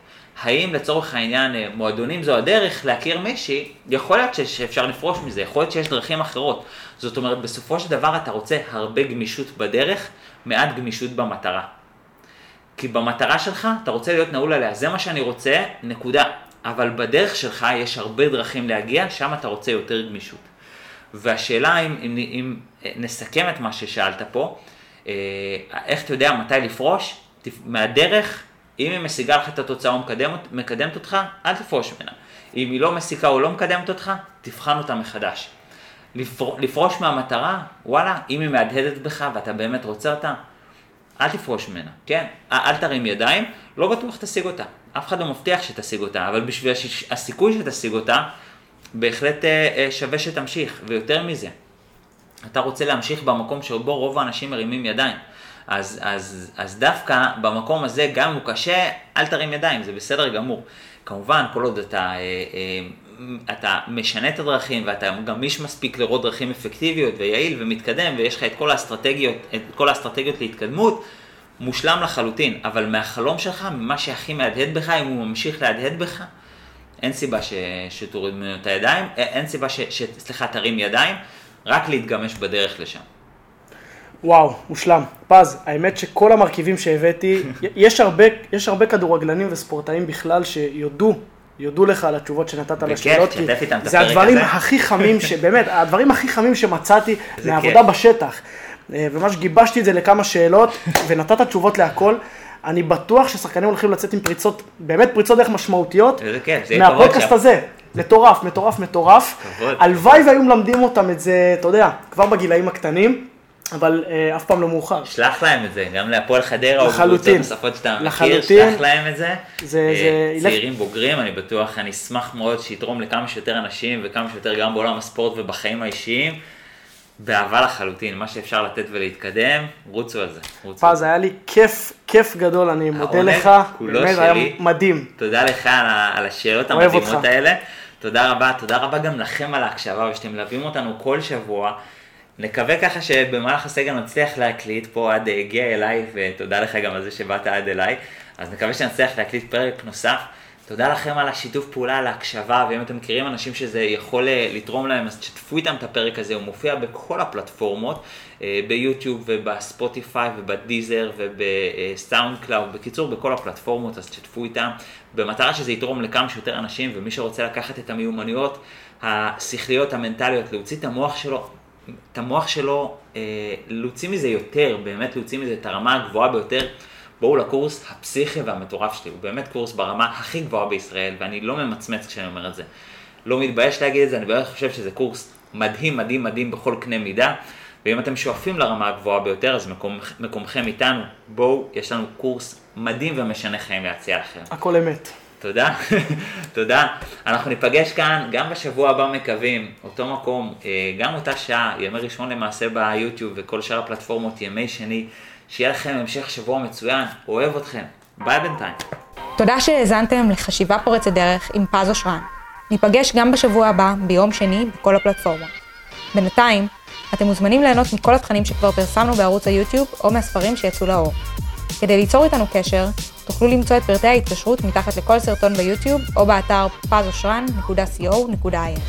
האם לצורך העניין אה, מועדונים זו הדרך להכיר מישהי? יכול להיות שאפשר לפרוש מזה, יכול להיות שיש דרכים אחרות. זאת אומרת, בסופו של דבר אתה רוצה הרבה גמישות בדרך, מעט גמישות במטרה. כי במטרה שלך, אתה רוצה להיות נעול עליה, זה מה שאני רוצה, נקודה. אבל בדרך שלך יש הרבה דרכים להגיע, שם אתה רוצה יותר גמישות. והשאלה אם, אם, אם נסכם את מה ששאלת פה, אה, איך אתה יודע מתי לפרוש? מהדרך, אם היא משיגה לך את התוצאה או מקדמת, מקדמת אותך, אל תפרוש ממנה. אם היא לא מסיקה או לא מקדמת אותך, תבחן אותה מחדש. לפרוש מהמטרה, וואלה, אם היא מהדהדת בך ואתה באמת רוצה אותה, אל תפרוש ממנה, כן? אל תרים ידיים, לא בטוח תשיג אותה. אף אחד לא מבטיח שתשיג אותה, אבל בשביל הסיכוי שתשיג אותה, בהחלט אה, אה, שווה שתמשיך, ויותר מזה, אתה רוצה להמשיך במקום שבו רוב האנשים מרימים ידיים. אז, אז, אז דווקא במקום הזה, גם אם הוא קשה, אל תרים ידיים, זה בסדר גמור. כמובן, כל עוד אתה, אה, אתה משנה את הדרכים ואתה גמיש מספיק לראות דרכים אפקטיביות ויעיל ומתקדם ויש לך את כל האסטרטגיות, את כל האסטרטגיות להתקדמות, מושלם לחלוטין. אבל מהחלום שלך, ממה שהכי מהדהד בך, אם הוא ממשיך להדהד בך, אין סיבה ש, שתוריד ממנו את הידיים, אין סיבה ש, ש... סליחה, תרים ידיים, רק להתגמש בדרך לשם. וואו, מושלם. פז, האמת שכל המרכיבים שהבאתי, יש הרבה, יש הרבה כדורגלנים וספורטאים בכלל שיודו, יודו לך על התשובות שנתת לשאלות, כי זה הדברים הזה. הכי חמים, שבאמת, הדברים הכי חמים שמצאתי מהעבודה בשטח. אה, וממש גיבשתי את זה לכמה שאלות, ונתת תשובות להכל. אני בטוח ששחקנים הולכים לצאת עם פריצות, באמת פריצות דרך משמעותיות, מהפודקאסט הזה. מטורף, מטורף, מטורף. הלוואי והיו מלמדים אותם את זה, אתה יודע, כבר בגילאים הקטנים. אבל אה, אף פעם לא מאוחר. שלח להם את זה, גם להפועל חדרה או קבוצות נוספות שאתה מכיר, שלח להם את זה. זה, אה, זה צעירים ילך... בוגרים, אני בטוח, אני אשמח מאוד שיתרום לכמה שיותר אנשים וכמה שיותר גם בעולם הספורט ובחיים האישיים. באהבה לחלוטין, מה שאפשר לתת ולהתקדם, רוצו על זה. פז, היה לי כיף, כיף גדול, אני מודה לך, באמת היה מדהים. תודה לך על השאלות המדהימות האלה. תודה רבה, תודה רבה גם לכם על ההקשבה ושאתם מלווים אותנו כל שבוע. נקווה ככה שבמהלך הסגל נצליח להקליט פה עד הגיע אליי, ותודה לך גם על זה שבאת עד אליי. אז נקווה שנצליח להקליט פרק נוסף. תודה לכם על השיתוף פעולה, על ההקשבה, ואם אתם מכירים אנשים שזה יכול אה, לתרום להם, אז תשתפו איתם את הפרק הזה, הוא מופיע בכל הפלטפורמות, אה, ביוטיוב ובספוטיפיי ובדיזר ובסאונד קלאוד, בקיצור בכל הפלטפורמות, אז תשתפו איתם, במטרה שזה יתרום לכמה שיותר אנשים, ומי שרוצה לקחת את המיומנויות השכליות, המנטליות, להוציא את המוח שלו, את המוח שלו, אה, להוציא מזה יותר, באמת להוציא מזה את הרמה הגבוהה ביותר. בואו לקורס הפסיכי והמטורף שלי, הוא באמת קורס ברמה הכי גבוהה בישראל, ואני לא ממצמץ כשאני אומר את זה. לא מתבייש להגיד את זה, אני באמת חושב שזה קורס מדהים, מדהים, מדהים בכל קנה מידה, ואם אתם שואפים לרמה הגבוהה ביותר, אז מקום, מקומכם איתנו. בואו, יש לנו קורס מדהים ומשנה חיים להציע לכם. הכל אמת. תודה, תודה. אנחנו ניפגש כאן גם בשבוע הבא מקווים, אותו מקום, אה, גם אותה שעה, ימי ראשון למעשה ביוטיוב וכל שאר הפלטפורמות, ימי שני. שיהיה לכם המשך שבוע מצוין, אוהב אתכם. ביי בינתיים. תודה שהאזנתם לחשיבה פורצת דרך עם פז אושרן. ניפגש גם בשבוע הבא, ביום שני, בכל הפלטפורמות. בינתיים, אתם מוזמנים ליהנות מכל התכנים שכבר פרסמנו בערוץ היוטיוב או מהספרים שיצאו לאור. כדי ליצור איתנו קשר, תוכלו למצוא את פרטי ההתקשרות מתחת לכל סרטון ביוטיוב או באתר pazosran.co.il.